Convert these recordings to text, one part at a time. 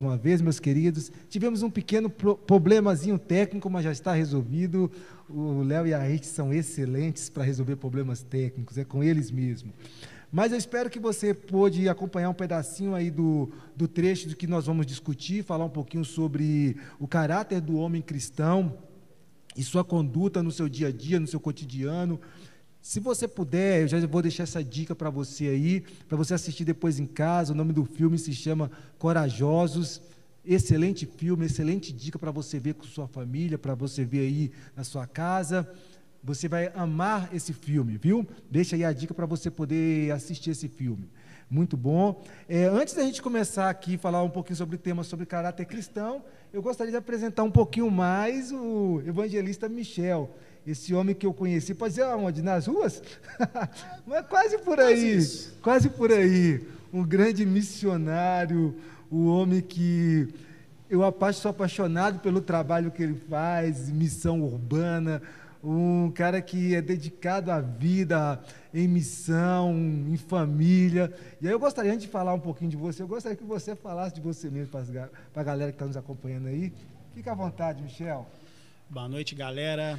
uma vez, meus queridos. Tivemos um pequeno problemazinho técnico, mas já está resolvido. O Léo e a Rite são excelentes para resolver problemas técnicos, é com eles mesmo. Mas eu espero que você pôde acompanhar um pedacinho aí do, do trecho do que nós vamos discutir, falar um pouquinho sobre o caráter do homem cristão e sua conduta no seu dia a dia, no seu cotidiano, se você puder, eu já vou deixar essa dica para você aí, para você assistir depois em casa. O nome do filme se chama Corajosos. Excelente filme, excelente dica para você ver com sua família, para você ver aí na sua casa. Você vai amar esse filme, viu? Deixa aí a dica para você poder assistir esse filme. Muito bom. É, antes da gente começar aqui falar um pouquinho sobre o tema sobre caráter cristão, eu gostaria de apresentar um pouquinho mais o evangelista Michel esse homem que eu conheci, pode ser aonde? Nas ruas? Mas quase por aí, quase por aí. Um grande missionário, o homem que eu sou apaixonado pelo trabalho que ele faz, missão urbana, um cara que é dedicado à vida, em missão, em família. E aí eu gostaria, antes de falar um pouquinho de você, eu gostaria que você falasse de você mesmo para a galera que está nos acompanhando aí. Fica à vontade, Michel. Boa noite, galera.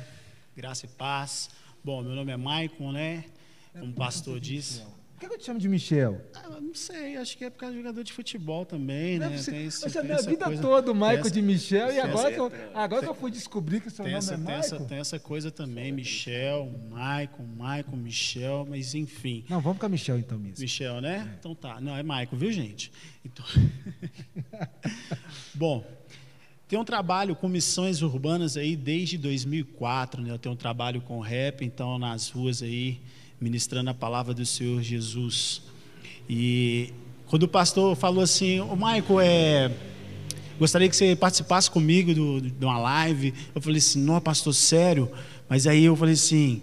Graça e paz. Bom, meu nome é Maicon, né? Como o pastor disse. Por que eu te chamo de Michel? Ah, não sei, acho que é por causa de jogador de futebol também, né? Tem isso, eu chamei a vida coisa, toda o Maicon de Michel e agora, que eu, agora que eu fui descobrir que o seu nome essa, é Maicon. Tem essa, tem essa coisa também, Michel, Maicon, Maicon, Michel, mas enfim. Não, vamos com a Michel então mesmo. Michel, né? É. Então tá. Não, é Maicon, viu, gente? Então... Bom, tenho um trabalho com missões urbanas aí desde 2004, né? Eu tenho um trabalho com rap, então nas ruas aí ministrando a palavra do Senhor Jesus. E quando o pastor falou assim, o Michael, é, gostaria que você participasse comigo do, de uma live. Eu falei assim, não, pastor, sério? Mas aí eu falei assim,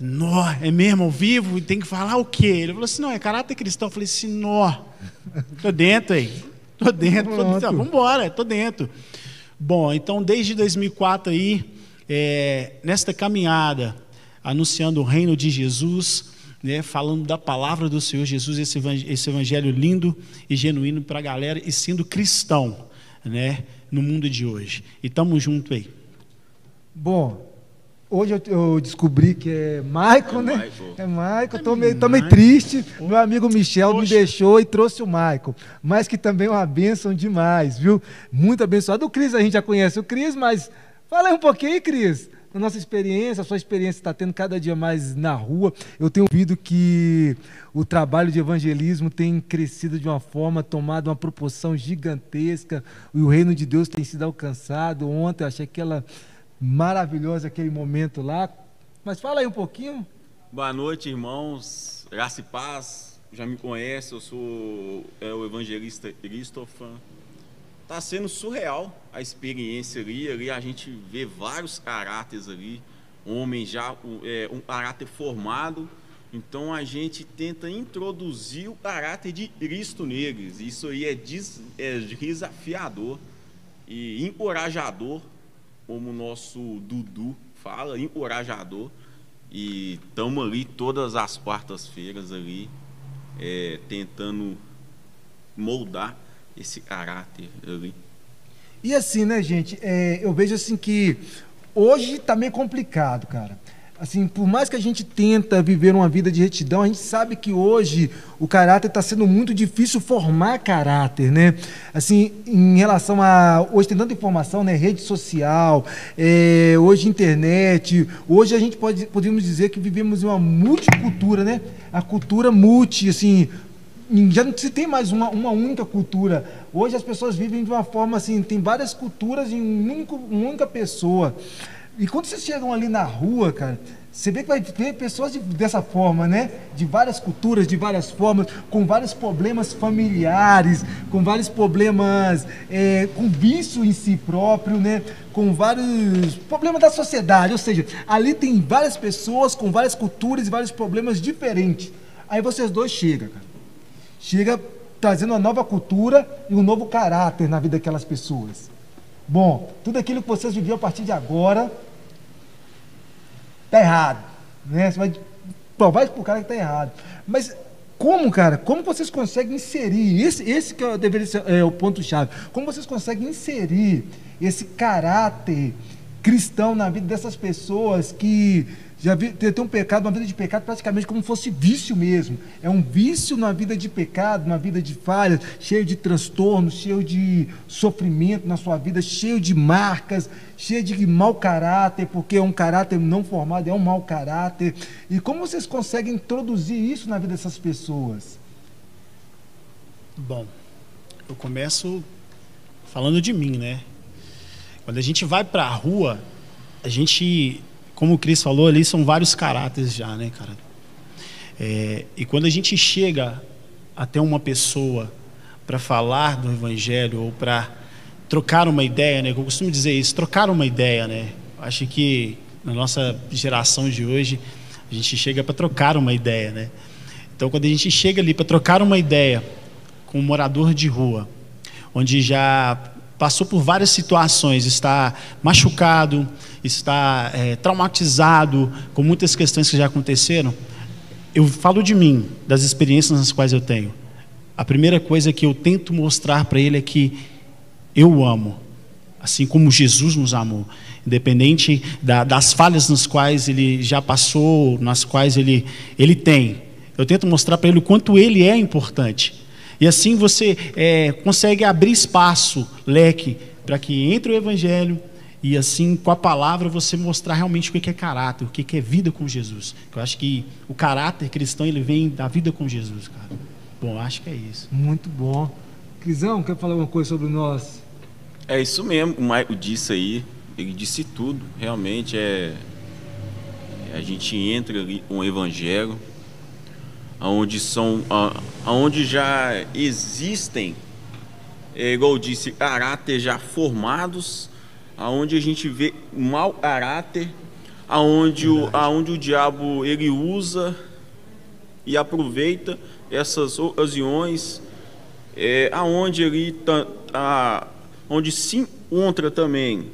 nó, é mesmo ao vivo? Tem que falar o quê? Ele falou assim, não, é caráter cristão. Eu falei assim, nó, tô dentro aí, tô dentro, tô dentro. vamos embora, tô dentro. Bom, então desde 2004 aí, é, nesta caminhada, anunciando o reino de Jesus, né, falando da palavra do Senhor Jesus, esse evangelho, esse evangelho lindo e genuíno para a galera e sendo cristão, né, no mundo de hoje. E estamos juntos aí. Bom, Hoje eu, eu, descobri que é Michael, é né? Michael. É Michael. Estou meio, tô meio triste. Meu amigo Michel Poxa. me deixou e trouxe o Michael. Mas que também é uma bênção demais, viu? Muito abençoado. O Cris, a gente já conhece o Cris, mas fala aí um pouquinho, Cris. A nossa experiência, a sua experiência está tendo cada dia mais na rua. Eu tenho ouvido que o trabalho de evangelismo tem crescido de uma forma, tomado uma proporção gigantesca, e o reino de Deus tem sido alcançado. Ontem eu achei que ela maravilhoso aquele momento lá. Mas fala aí um pouquinho. Boa noite, irmãos. Graça e paz. Já me conhece, eu sou é, o evangelista Christopher. Tá sendo surreal a experiência ali. Ali a gente vê vários caráteres ali. Homens já, é, um caráter formado. Então a gente tenta introduzir o caráter de Cristo neles. Isso aí é, des, é desafiador e encorajador como o nosso Dudu fala, encorajador. E estamos ali todas as quartas-feiras ali, é, tentando moldar esse caráter ali. E assim, né, gente? É, eu vejo assim que hoje está meio complicado, cara assim, por mais que a gente tenta viver uma vida de retidão, a gente sabe que hoje o caráter está sendo muito difícil formar caráter, né? Assim, em relação a hoje tem tanta informação, né? Rede social, é, hoje internet, hoje a gente pode podemos dizer que vivemos uma multicultura, né? A cultura multi, assim, já não se tem mais uma, uma única cultura. Hoje as pessoas vivem de uma forma assim, tem várias culturas em um único, uma única pessoa. E quando vocês chegam ali na rua, cara, você vê que vai ver pessoas de, dessa forma, né? De várias culturas, de várias formas, com vários problemas familiares, com vários problemas é, com vício em si próprio, né? Com vários problemas da sociedade. Ou seja, ali tem várias pessoas com várias culturas e vários problemas diferentes. Aí vocês dois chegam, cara. Chega trazendo uma nova cultura e um novo caráter na vida daquelas pessoas. Bom, tudo aquilo que vocês viviam a partir de agora Está errado. Né? Você vai provar isso para o cara que está errado. Mas Como, cara, como vocês conseguem inserir, esse, esse que deveria ser é, o ponto-chave, como vocês conseguem inserir esse caráter cristão na vida dessas pessoas que já vi, tem, tem um pecado, uma vida de pecado praticamente como fosse vício mesmo. É um vício na vida de pecado, na vida de falhas, cheio de transtornos, cheio de sofrimento na sua vida, cheio de marcas, cheio de mau caráter, porque é um caráter não formado, é um mau caráter. E como vocês conseguem introduzir isso na vida dessas pessoas? Bom, eu começo falando de mim, né? Quando a gente vai para a rua, a gente como o Cris falou ali, são vários caráteres já, né, cara? É, e quando a gente chega até uma pessoa para falar do Evangelho ou para trocar uma ideia, né? Eu costumo dizer isso, trocar uma ideia, né? Acho que na nossa geração de hoje a gente chega para trocar uma ideia, né? Então, quando a gente chega ali para trocar uma ideia com um morador de rua, onde já passou por várias situações, está machucado, está é, traumatizado com muitas questões que já aconteceram, eu falo de mim, das experiências nas quais eu tenho. A primeira coisa que eu tento mostrar para ele é que eu o amo, assim como Jesus nos amou, independente da, das falhas nas quais ele já passou, nas quais ele, ele tem. Eu tento mostrar para ele o quanto ele é importante. E assim você é, consegue abrir espaço, leque, para que entre o Evangelho e assim com a palavra você mostrar realmente o que é caráter, o que é vida com Jesus. Eu acho que o caráter cristão ele vem da vida com Jesus, cara. Bom, acho que é isso. Muito bom. Crisão, quer falar alguma coisa sobre nós? É isso mesmo, o Maico disse aí, ele disse tudo, realmente é, a gente entra ali com o evangelho, onde são aonde já existem é, igual eu disse caráter já formados aonde a gente vê mau caráter aonde o, aonde o diabo ele usa e aproveita essas ocasiões é, aonde ele tá, a, onde se encontra também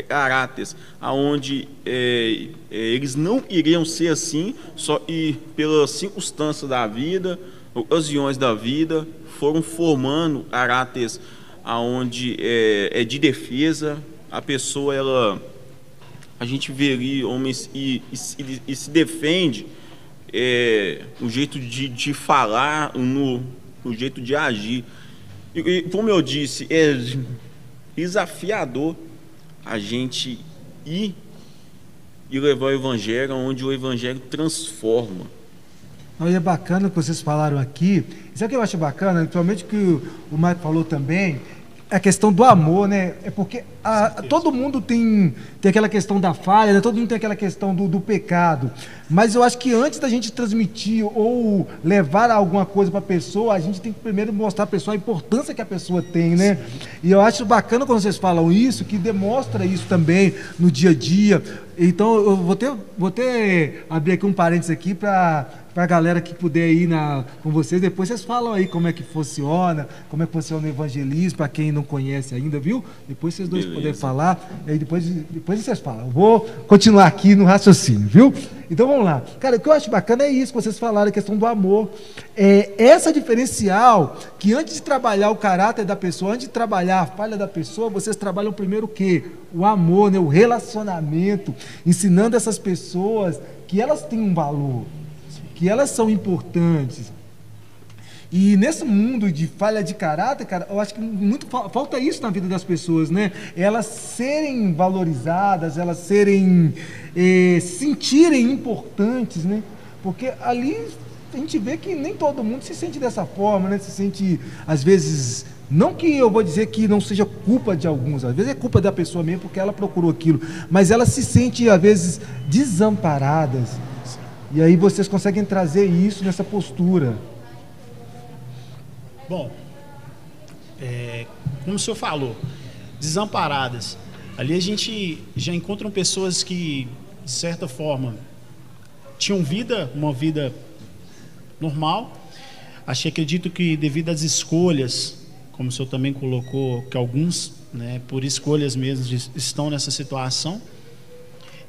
caráteres aonde é, é, eles não iriam ser assim, só e pelas circunstâncias da vida, ocasiões da vida, foram formando caráteres aonde é, é de defesa, a pessoa ela a gente vê ali homens e, e, e se defende é, o jeito de, de falar, no, no jeito de agir. E, e como eu disse, é desafiador a gente ir e levar o evangelho onde o evangelho transforma. Não, é bacana que vocês falaram aqui. Isso é que eu acho bacana, principalmente que o, o Marco falou também, a questão do amor, né? É porque a, todo mundo tem, tem aquela questão da falha, né? todo mundo tem aquela questão do, do, pecado. Mas eu acho que antes da gente transmitir ou levar alguma coisa para a pessoa, a gente tem que primeiro mostrar a pessoa a importância que a pessoa tem, né? E eu acho bacana quando vocês falam isso, que demonstra isso também no dia a dia. Então eu vou ter, vou ter abrir aqui um parênteses aqui para para a galera que puder ir na, com vocês. Depois vocês falam aí como é que funciona, como é que funciona o evangelismo, para quem não conhece ainda, viu? Depois vocês dois puderem falar, aí depois, depois vocês falam. Eu vou continuar aqui no raciocínio, viu? Então vamos lá. Cara, o que eu acho bacana é isso que vocês falaram, a questão do amor. É essa diferencial que antes de trabalhar o caráter da pessoa, antes de trabalhar a falha da pessoa, vocês trabalham primeiro o quê? O amor, né? o relacionamento, ensinando essas pessoas que elas têm um valor que elas são importantes. E nesse mundo de falha de caráter, cara, eu acho que muito falta isso na vida das pessoas, né? Elas serem valorizadas, elas serem eh, sentirem importantes, né? Porque ali a gente vê que nem todo mundo se sente dessa forma, né? Se sente às vezes não que eu vou dizer que não seja culpa de alguns, às vezes é culpa da pessoa mesmo porque ela procurou aquilo, mas ela se sente às vezes desamparadas e aí vocês conseguem trazer isso nessa postura. Bom, é, como o senhor falou, desamparadas. Ali a gente já encontra pessoas que, de certa forma, tinham vida, uma vida normal. Achei, acredito que devido às escolhas, como o senhor também colocou, que alguns, né, por escolhas mesmo, estão nessa situação.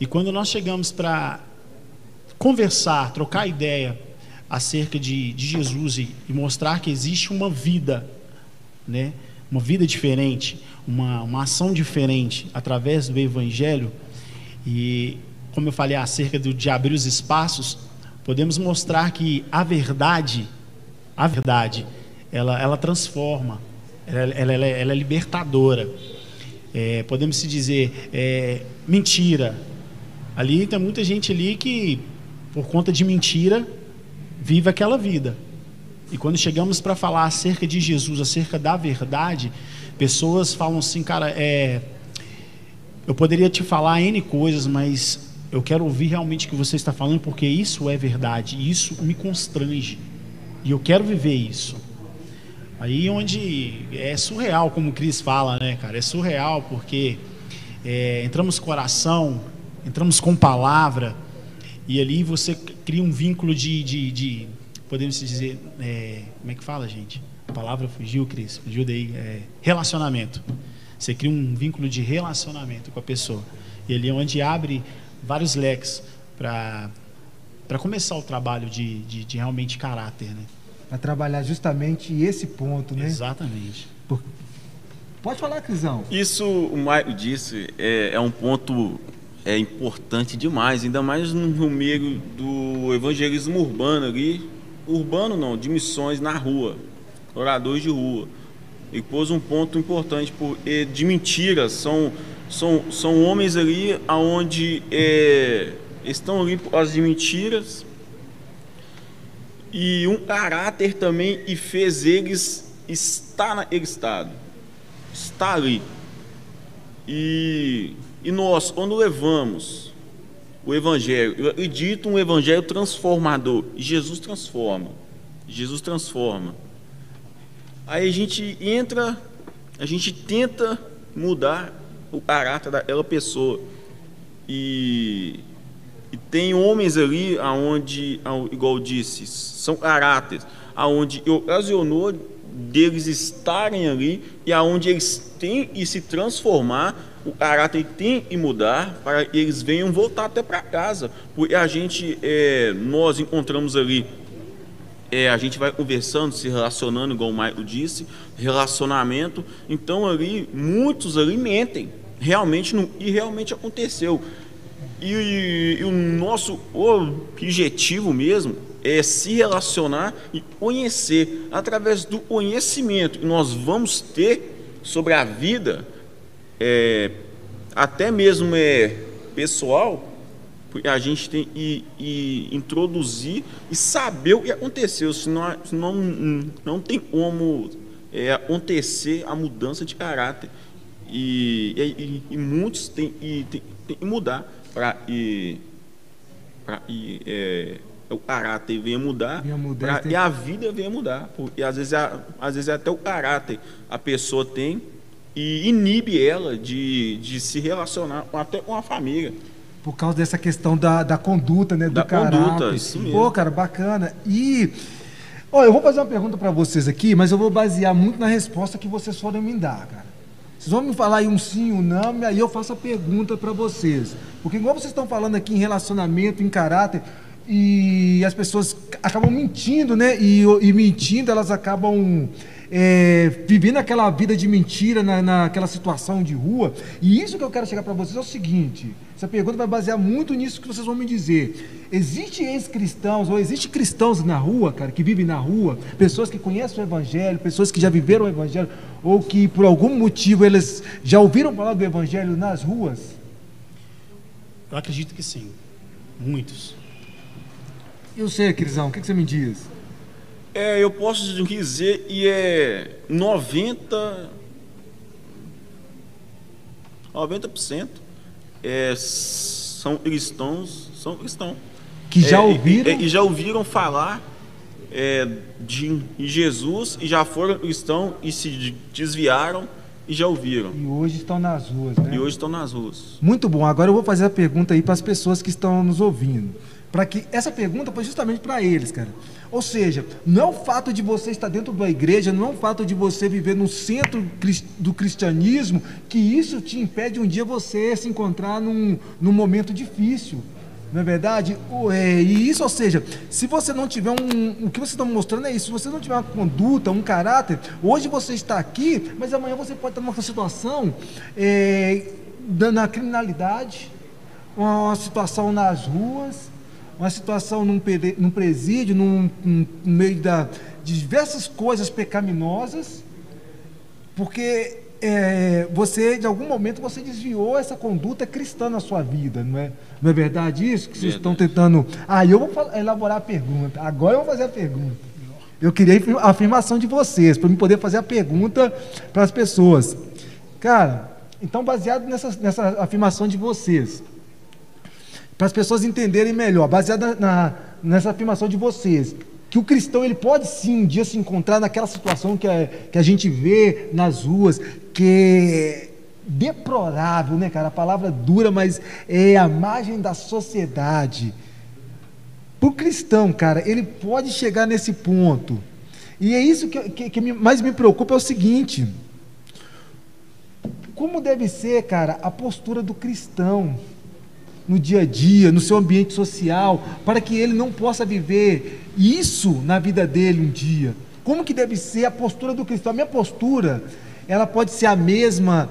E quando nós chegamos para conversar, trocar ideia, acerca de, de Jesus e, e mostrar que existe uma vida, né? uma vida diferente, uma, uma ação diferente através do Evangelho, e como eu falei acerca do, de abrir os espaços, podemos mostrar que a verdade, a verdade, ela, ela transforma, ela, ela, ela, é, ela é libertadora. É, podemos se dizer, é, mentira. Ali tem muita gente ali que, por conta de mentira, vive aquela vida. E quando chegamos para falar acerca de Jesus, acerca da verdade, pessoas falam assim, cara, é, eu poderia te falar N coisas, mas eu quero ouvir realmente o que você está falando, porque isso é verdade, isso me constrange. E eu quero viver isso. Aí onde é surreal, como o Cris fala, né, cara? É surreal porque é, entramos coração, entramos com palavra, e ali você cria um vínculo de, de, de podemos dizer, é, como é que fala, gente? A palavra fugiu, Cris, fugiu daí. É, relacionamento. Você cria um vínculo de relacionamento com a pessoa. E ali é onde abre vários leques para começar o trabalho de, de, de realmente caráter, né? Para trabalhar justamente esse ponto, né? Exatamente. Por... Pode falar, Crisão. Isso, o Maio disse, é, é um ponto é importante demais, ainda mais no meio do evangelismo urbano ali, urbano não, de missões na rua, oradores de rua. E pôs um ponto importante por, de mentiras, são, são, são homens ali onde é, estão ali por causa de mentiras e um caráter também e fez eles estar naquele estado, está ali. E e nós, quando levamos o Evangelho, eu acredito um Evangelho transformador, Jesus transforma, Jesus transforma. Aí a gente entra, a gente tenta mudar o caráter daquela pessoa. E, e tem homens ali aonde, igual disse, são caráteres, aonde ocasionou deles estarem ali e aonde eles têm e se transformar o caráter tem que mudar para que eles venham voltar até para casa. Porque a gente, é, nós encontramos ali, é, a gente vai conversando, se relacionando, igual o Michael disse, relacionamento. Então ali, muitos ali mentem. Realmente e realmente aconteceu. E, e, e o nosso objetivo mesmo é se relacionar e conhecer. Através do conhecimento que nós vamos ter sobre a vida, é, até mesmo é, pessoal, a gente tem que, introduzir e saber o que aconteceu, senão, senão não tem como é, acontecer a mudança de caráter. E, e, e muitos têm, que mudar para e, e é, o caráter venha mudar, mudar pra, e a vida venha mudar. Porque às vezes, às vezes até o caráter a pessoa tem, e inibe ela de, de se relacionar até com a família. Por causa dessa questão da, da conduta, né? Do da caráter. conduta, isso mesmo. Pô, cara, bacana. E, ó, eu vou fazer uma pergunta para vocês aqui, mas eu vou basear muito na resposta que vocês forem me dar, cara. Vocês vão me falar aí um sim, um não, e aí eu faço a pergunta para vocês. Porque igual vocês estão falando aqui em relacionamento, em caráter, e as pessoas acabam mentindo, né? E, e mentindo, elas acabam é, vivendo aquela vida de mentira na, naquela situação de rua. E isso que eu quero chegar para vocês é o seguinte: essa pergunta vai basear muito nisso que vocês vão me dizer. Existe ex-cristãos ou existe cristãos na rua, cara, que vivem na rua, pessoas que conhecem o Evangelho, pessoas que já viveram o Evangelho, ou que por algum motivo eles já ouviram falar do Evangelho nas ruas? Eu acredito que sim, muitos. E você, Crisão, o que, que você me diz? É, eu posso dizer, e é 90, 90% é, são cristãos, são cristãos. Que já é, ouviram? E, e, já ouviram falar é, de Jesus e já foram cristãos e se desviaram e já ouviram. E hoje estão nas ruas, né? E hoje estão nas ruas. Muito bom. Agora eu vou fazer a pergunta aí para as pessoas que estão nos ouvindo. Para que essa pergunta foi justamente para eles, cara. Ou seja, não é o fato de você estar dentro da igreja, não é o fato de você viver no centro do cristianismo, que isso te impede um dia você se encontrar num, num momento difícil. Não é verdade? É, e isso, ou seja, se você não tiver um. O que você está mostrando é isso. Se você não tiver uma conduta, um caráter, hoje você está aqui, mas amanhã você pode estar numa situação é, na criminalidade, uma situação nas ruas, uma situação num, num presídio, num, num, no meio da, de diversas coisas pecaminosas, porque é, você, de algum momento, você desviou essa conduta cristã na sua vida, não é? Não é verdade isso que vocês estão tentando? Ah, eu vou elaborar a pergunta. Agora eu vou fazer a pergunta. Eu queria a afirmação de vocês, para eu poder fazer a pergunta para as pessoas. Cara, então, baseado nessa, nessa afirmação de vocês, para as pessoas entenderem melhor, baseado na, nessa afirmação de vocês, que o cristão ele pode sim um dia se encontrar naquela situação que a, que a gente vê nas ruas, que é deplorável, né, cara? A palavra dura, mas é a margem da sociedade. Para o cristão, cara, ele pode chegar nesse ponto. E é isso que, que, que mais me preocupa: é o seguinte. Como deve ser, cara, a postura do cristão no dia a dia, no seu ambiente social, para que ele não possa viver isso na vida dele um dia? Como que deve ser a postura do cristão? A minha postura, ela pode ser a mesma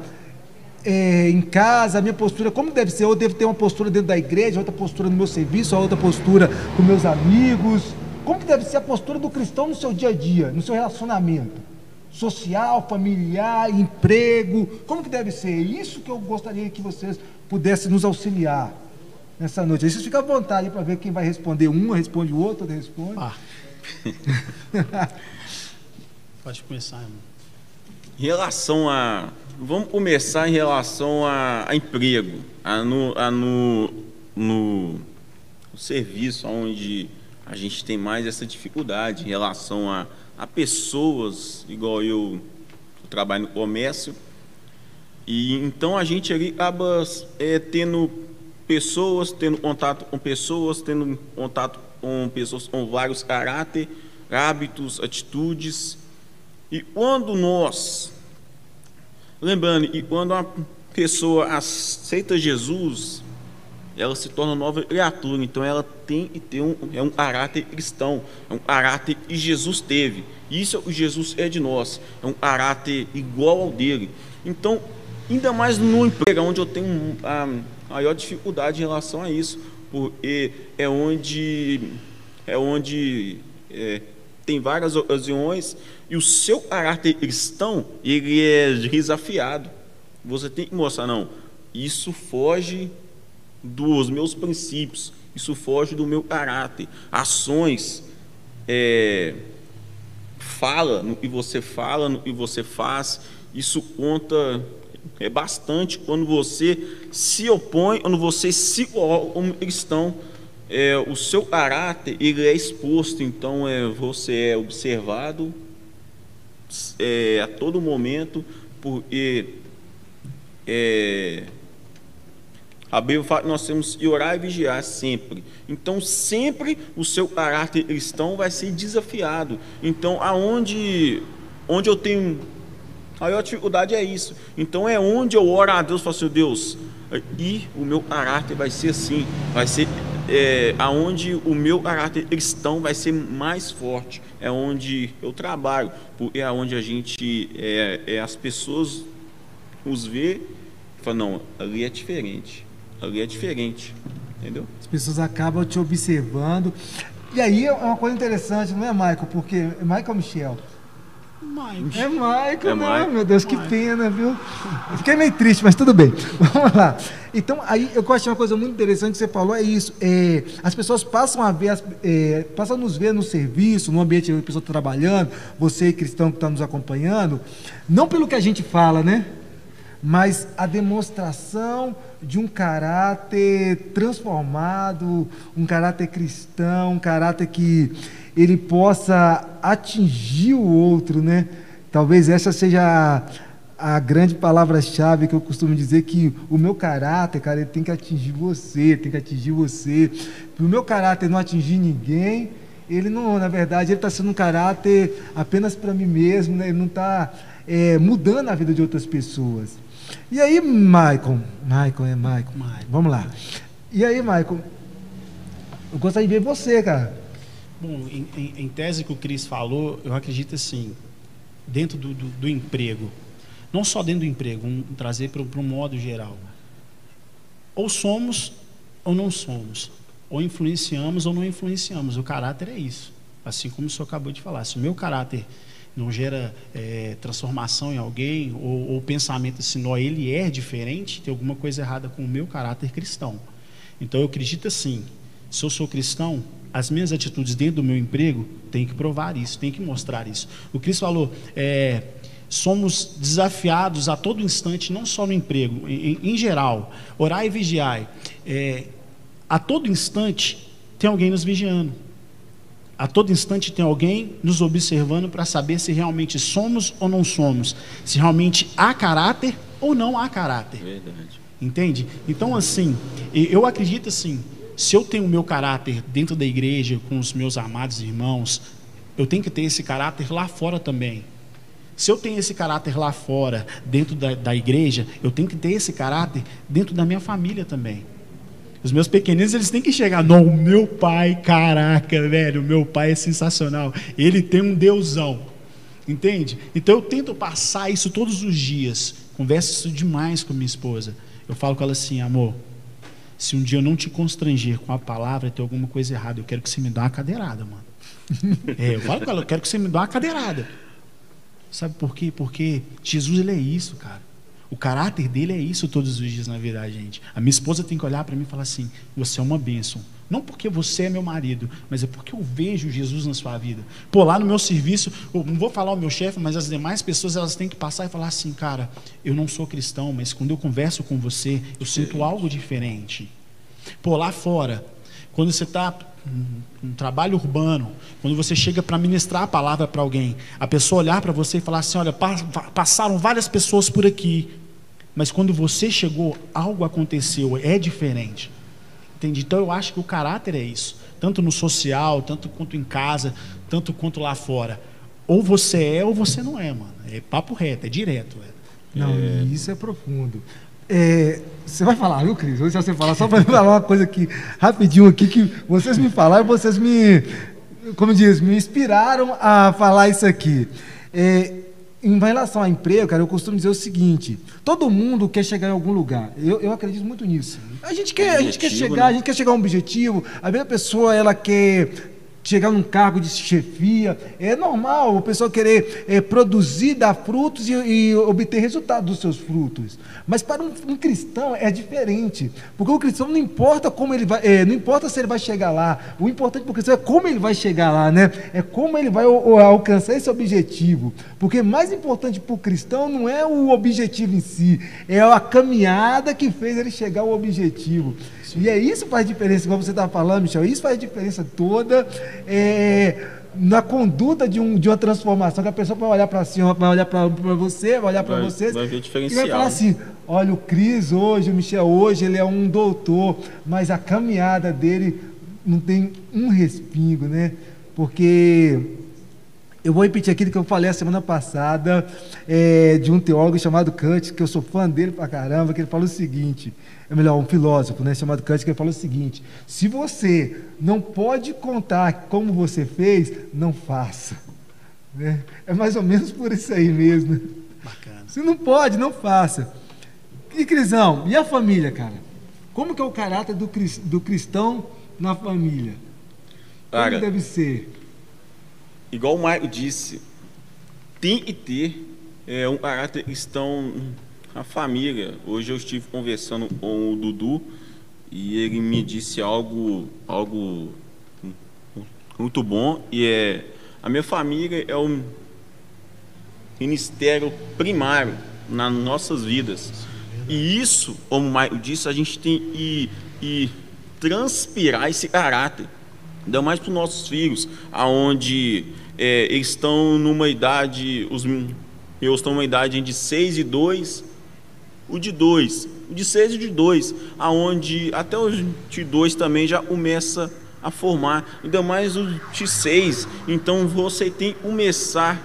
é, em casa, a minha postura, como deve ser? Eu devo ter uma postura dentro da igreja, outra postura no meu serviço, outra postura com meus amigos. Como que deve ser a postura do cristão no seu dia a dia, no seu relacionamento? Social, familiar, emprego. Como que deve ser? Isso que eu gostaria que vocês pudessem nos auxiliar nessa noite. Aí vocês ficam à vontade para ver quem vai responder. Um responde o outro, outro responde. Ah. Pode começar, irmão. Em relação a Vamos começar em relação a, a emprego, a no, a no, no, no, serviço, onde a gente tem mais essa dificuldade em relação a, a pessoas, igual eu, eu trabalho no comércio, e então a gente ali acaba é, tendo pessoas, tendo contato com pessoas, tendo contato com pessoas com vários caráter, hábitos, atitudes, e quando nós Lembrando, e quando uma pessoa aceita Jesus, ela se torna nova criatura, então ela tem que ter um, é um caráter cristão, é um caráter que Jesus teve. Isso é o Jesus é de nós, é um caráter igual ao dele. Então, ainda mais no emprego, onde eu tenho a maior dificuldade em relação a isso, porque é onde é onde é, tem várias ocasiões e o seu caráter cristão ele é desafiado. Você tem que mostrar não, isso foge dos meus princípios, isso foge do meu caráter, ações, é, fala no que você fala, no que você faz, isso conta é bastante quando você se opõe, quando você se como cristão é, o seu caráter ele é exposto, então é, você é observado é, a todo momento, porque é, a Bíblia fala que nós temos que orar e vigiar sempre. Então, sempre o seu caráter cristão vai ser desafiado. Então, aonde onde eu tenho a maior dificuldade é isso. Então, é onde eu oro a Deus e falo assim, Deus, e o meu caráter vai ser assim, vai ser é, aonde o meu caráter cristão vai ser mais forte, é onde eu trabalho, é onde a gente, é, é as pessoas os vê e falam, não, ali é diferente, ali é diferente, entendeu? As pessoas acabam te observando, e aí é uma coisa interessante, não é, Michael? Porque, Michael Michel, Mike. É Michael, é né? Meu Deus, que pena, viu? Eu fiquei meio triste, mas tudo bem. Vamos lá. Então, aí eu acho uma coisa muito interessante que você falou, é isso. É, as pessoas passam a ver, as, é, passam a nos ver no serviço, no ambiente que a pessoa está trabalhando, você cristão que está nos acompanhando, não pelo que a gente fala, né? Mas a demonstração de um caráter transformado, um caráter cristão, um caráter que ele possa atingir o outro, né? Talvez essa seja a, grande palavra-chave que eu costumo dizer que o meu caráter, cara, ele tem que atingir você, tem que atingir você. Para o meu caráter não atingir ninguém, ele não, na verdade, ele está sendo um caráter apenas para mim mesmo, né? ele não está é, mudando a vida de outras pessoas. E aí, Michael, Michael é Michael, Michael. vamos lá. E aí, Michael, Eu gostaria de ver você, cara. Bom, em, em, em tese que o Cris falou, eu acredito assim, dentro do, do, do emprego, não só dentro do emprego, um, trazer para um modo geral. Ou somos ou não somos. Ou influenciamos ou não influenciamos. O caráter é isso. Assim como o senhor acabou de falar. Se o meu caráter não gera é, transformação em alguém, ou, o pensamento assim, não, ele é diferente, tem alguma coisa errada com o meu caráter cristão. Então eu acredito assim, se eu sou cristão, as minhas atitudes dentro do meu emprego têm que provar isso, têm que mostrar isso. O Cristo falou, é, somos desafiados a todo instante, não só no emprego, em, em geral, orar e vigiar. É, a todo instante tem alguém nos vigiando. A todo instante tem alguém nos observando para saber se realmente somos ou não somos, se realmente há caráter ou não há caráter. Verdade. Entende? Então, assim, eu acredito assim, se eu tenho o meu caráter dentro da igreja, com os meus amados irmãos, eu tenho que ter esse caráter lá fora também. Se eu tenho esse caráter lá fora, dentro da, da igreja, eu tenho que ter esse caráter dentro da minha família também. Os meus pequeninos, eles têm que chegar. Não, o meu pai, caraca, velho, o meu pai é sensacional. Ele tem um deusão. Entende? Então eu tento passar isso todos os dias. Converso isso demais com minha esposa. Eu falo com ela assim, amor, se um dia eu não te constranger com a palavra, tem alguma coisa errada, eu quero que você me dê uma cadeirada, mano. É, eu falo com ela, eu quero que você me dê uma cadeirada. Sabe por quê? Porque Jesus ele é isso, cara. O caráter dele é isso todos os dias na vida, gente. A minha esposa tem que olhar para mim e falar assim: você é uma bênção. Não porque você é meu marido, mas é porque eu vejo Jesus na sua vida. Pô, lá no meu serviço, não vou falar o meu chefe, mas as demais pessoas elas têm que passar e falar assim, cara, eu não sou cristão, mas quando eu converso com você, eu sinto algo diferente. Pô, lá fora, quando você está um trabalho urbano, quando você chega para ministrar a palavra para alguém, a pessoa olhar para você e falar assim: olha, passaram várias pessoas por aqui, mas quando você chegou, algo aconteceu, é diferente. Entende? Então eu acho que o caráter é isso. Tanto no social, tanto quanto em casa, tanto quanto lá fora. Ou você é ou você não é, mano. É papo reto, é direto. É. Não, é... isso é profundo. É, você vai falar, viu, Cris? Hoje você falar, só para falar uma coisa aqui, rapidinho aqui, que vocês me falaram, vocês me, como diz, me inspiraram a falar isso aqui. É, em relação ao emprego, cara, eu costumo dizer o seguinte: todo mundo quer chegar em algum lugar. Eu, eu acredito muito nisso. A gente quer, a gente quer chegar, né? a gente quer chegar a um objetivo. A mesma pessoa ela quer chegar num cargo de chefia. É normal o pessoal querer é, produzir, dar frutos e, e, obter resultado dos seus frutos. Mas para um, um, cristão é diferente. Porque o cristão não importa como ele vai, é, não importa se ele vai chegar lá. O importante para o cristão é como ele vai chegar lá, né? É como ele vai o, alcançar esse objetivo. Porque mais importante para o cristão não é o objetivo em si, é a caminhada que fez ele chegar ao objetivo. E é isso que faz diferença, como você está falando, Michel, isso faz diferença toda é, na conduta de, um, de uma transformação, que a pessoa vai olhar para si, vai olhar para você, vai olhar para você vai ver diferencial, e vai falar assim, olha, o Cris hoje, o Michel hoje, ele é um doutor, mas a caminhada dele não tem um respingo, né? Porque eu vou repetir aquilo que eu falei a semana passada é, de um teólogo chamado Kant, que eu sou fã dele pra caramba, que ele fala o seguinte, é melhor, um filósofo né, chamado Kant, que ele fala o seguinte, se você não pode contar como você fez, não faça. Né? É mais ou menos por isso aí mesmo. Bacana. Se não pode, não faça. E Crisão, e a família, cara? Como que é o caráter do, do cristão na família? Como cara, deve ser? Igual o Mário disse, tem que ter é, um caráter cristão na família. Hoje eu estive conversando com o Dudu e ele me disse algo, algo muito bom e é a minha família é um ministério primário nas nossas vidas. E isso, como o Mário disse, a gente tem que transpirar esse caráter. Ainda mais para os nossos filhos, aonde é, eles estão numa idade, os meus estão numa idade de 6 e 2, o de 2, o de 6 e o de 2, aonde até o de 2 também já começa a formar, ainda mais o de 6. Então você tem que começar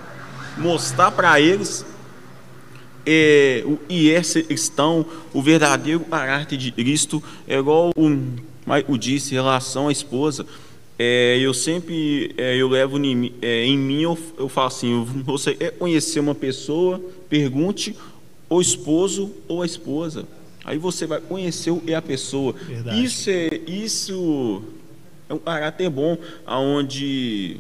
a mostrar para eles é, o IS cristão, o verdadeiro caráter de Cristo, é igual o Michael disse em relação à esposa, é, eu sempre é, eu levo em, é, em mim, eu, eu falo assim, você quer conhecer uma pessoa, pergunte o esposo ou a esposa. Aí você vai conhecer e a pessoa. Verdade. Isso é isso é um caráter bom, aonde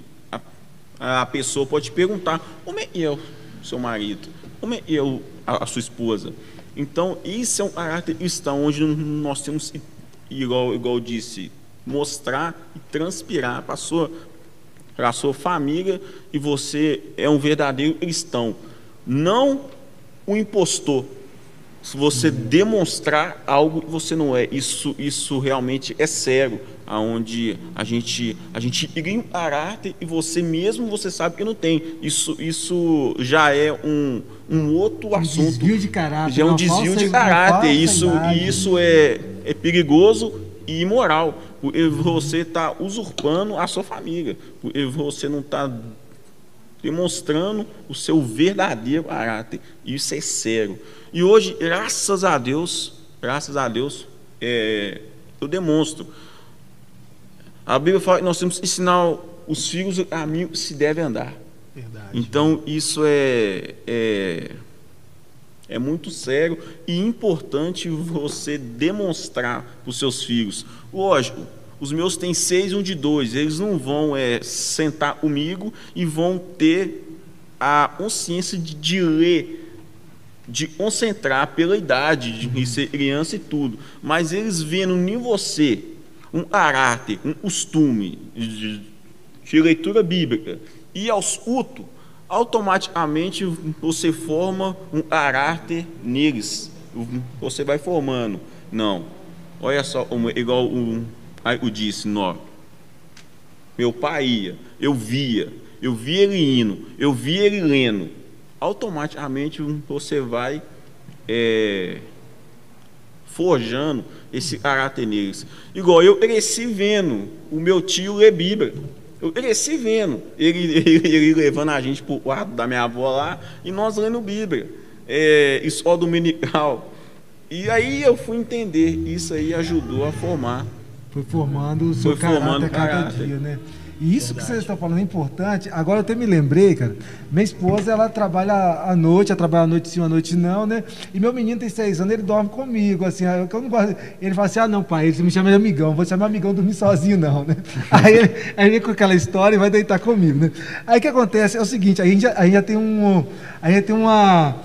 a, a pessoa pode perguntar como é eu, seu marido, como é eu, a, a sua esposa. Então isso é um caráter cristão, onde nós temos igual igual eu disse mostrar e transpirar para a sua, para a sua família e você é um verdadeiro cristão. Não um impostor. Se você demonstrar algo que você não é, isso, isso realmente é sério, aonde a gente a gente cria um caráter e você mesmo você sabe que não tem. Isso isso já é um, um outro Um assunto. desvio de caráter. Já é um desvio falsa- de caráter. Isso, isso é, é perigoso e imoral. Porque você está usurpando a sua família. Porque você não está demonstrando o seu verdadeiro caráter. Isso é sério. E hoje, graças a Deus, graças a Deus, é, eu demonstro. A Bíblia fala que nós temos que ensinar os filhos o caminho que se deve andar. Verdade. Então, isso é, é, é muito sério e importante você demonstrar para os seus filhos. Lógico, os meus têm seis um de dois, eles não vão é, sentar comigo e vão ter a consciência de, de ler, de concentrar pela idade, de ser criança e tudo. Mas eles vendo em você um caráter, um costume de, de leitura bíblica e aos cultos, automaticamente você forma um caráter neles. Você vai formando. Não. Olha só, igual o, o disse, nó. Meu pai ia, eu via, eu via ele indo, eu via ele lendo. Automaticamente você vai é, forjando esse caráter neles. Igual eu cresci vendo o meu tio ler Bíblia. Eu cresci vendo ele, ele, ele levando a gente para o quarto da minha avó lá e nós lendo Bíblia. É, escola dominical. E aí eu fui entender, isso aí ajudou a formar. Foi formando o seu Foi caráter formando a cada caráter. dia, né? E isso que vocês estão falando é importante. Agora eu até me lembrei, cara. Minha esposa, ela trabalha à noite, ela trabalha à noite sim, à noite não, né? E meu menino tem seis anos, ele dorme comigo, assim, eu, não gosto. Ele fala assim: ah, não, pai, ele me chama de amigão, vou chamar amigão dormir sozinho, não, né? Aí ele, aí vem com aquela história e vai deitar comigo, né? Aí o que acontece é o seguinte: a gente, já- a gente já tem um. A gente tem uma.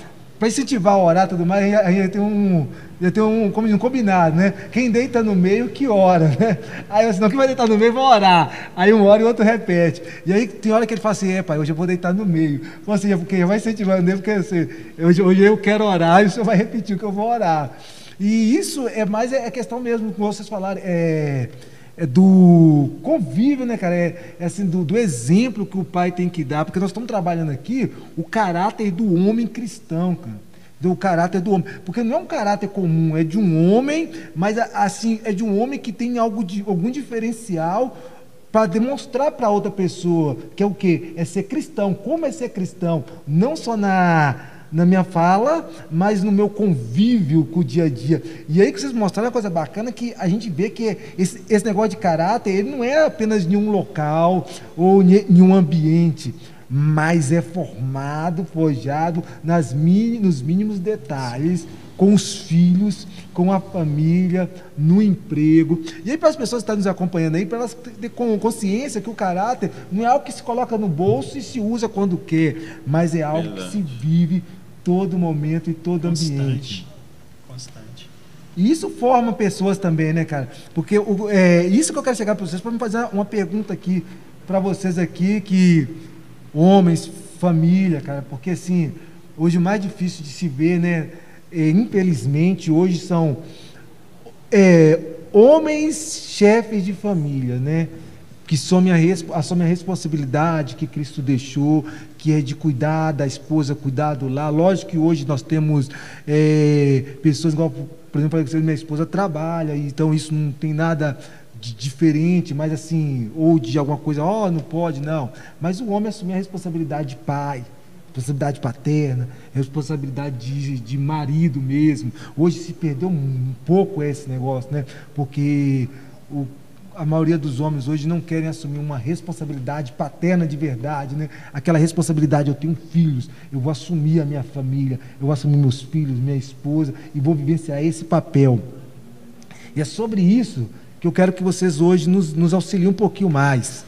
Para incentivar o orar e tudo mais, a gente- a tem um. Já tem um, um combinado, né? Quem deita no meio que ora, né? Aí eu assim, não, quem vai deitar no meio vai orar. Aí um ora e o outro repete. E aí tem hora que ele fala assim, é pai, hoje eu vou deitar no meio. Então, assim, é porque vai incentivando ele, porque assim, hoje, hoje eu quero orar e o senhor vai repetir o que eu vou orar. E isso é mais é questão mesmo, como vocês falaram, é, é do convívio, né, cara? É, é assim, do, do exemplo que o pai tem que dar, porque nós estamos trabalhando aqui o caráter do homem cristão, cara do caráter do homem, porque não é um caráter comum, é de um homem, mas assim é de um homem que tem algo de algum diferencial para demonstrar para outra pessoa que é o quê? É ser cristão. Como é ser cristão? Não só na na minha fala, mas no meu convívio com o dia a dia. E aí que vocês mostraram uma coisa bacana que a gente vê que esse, esse negócio de caráter, ele não é apenas em um local ou em um ambiente mas é formado, forjado nas mini- nos mínimos detalhes, com os filhos, com a família, no emprego. E aí, para as pessoas que estão nos acompanhando aí, para elas terem com consciência que o caráter não é algo que se coloca no bolso e se usa quando quer, mas é algo que Verdade. se vive todo momento e todo ambiente. Constante. Constante. E isso forma pessoas também, né, cara? Porque o- é isso que eu quero chegar para vocês, para me fazer uma pergunta aqui para vocês aqui, que homens, família, cara, porque assim, hoje o mais difícil de se ver, né? é, infelizmente, hoje são é, homens chefes de família, né? Que assumem a, assumem a responsabilidade que Cristo deixou, que é de cuidar da esposa, cuidar do lar. Lógico que hoje nós temos é, pessoas igual, por exemplo, minha esposa trabalha, então isso não tem nada de diferente, mas assim, ou de alguma coisa, ó, não pode, não. Mas o homem assumir a responsabilidade de pai, responsabilidade paterna, responsabilidade de, de marido mesmo. Hoje se perdeu um pouco esse negócio, né? Porque o, a maioria dos homens hoje não querem assumir uma responsabilidade paterna de verdade, né? Aquela responsabilidade, eu tenho filhos, eu vou assumir a minha família, eu vou assumir meus filhos, minha esposa e vou vivenciar esse papel. E é sobre isso que eu quero que vocês hoje nos, nos auxiliem um pouquinho mais.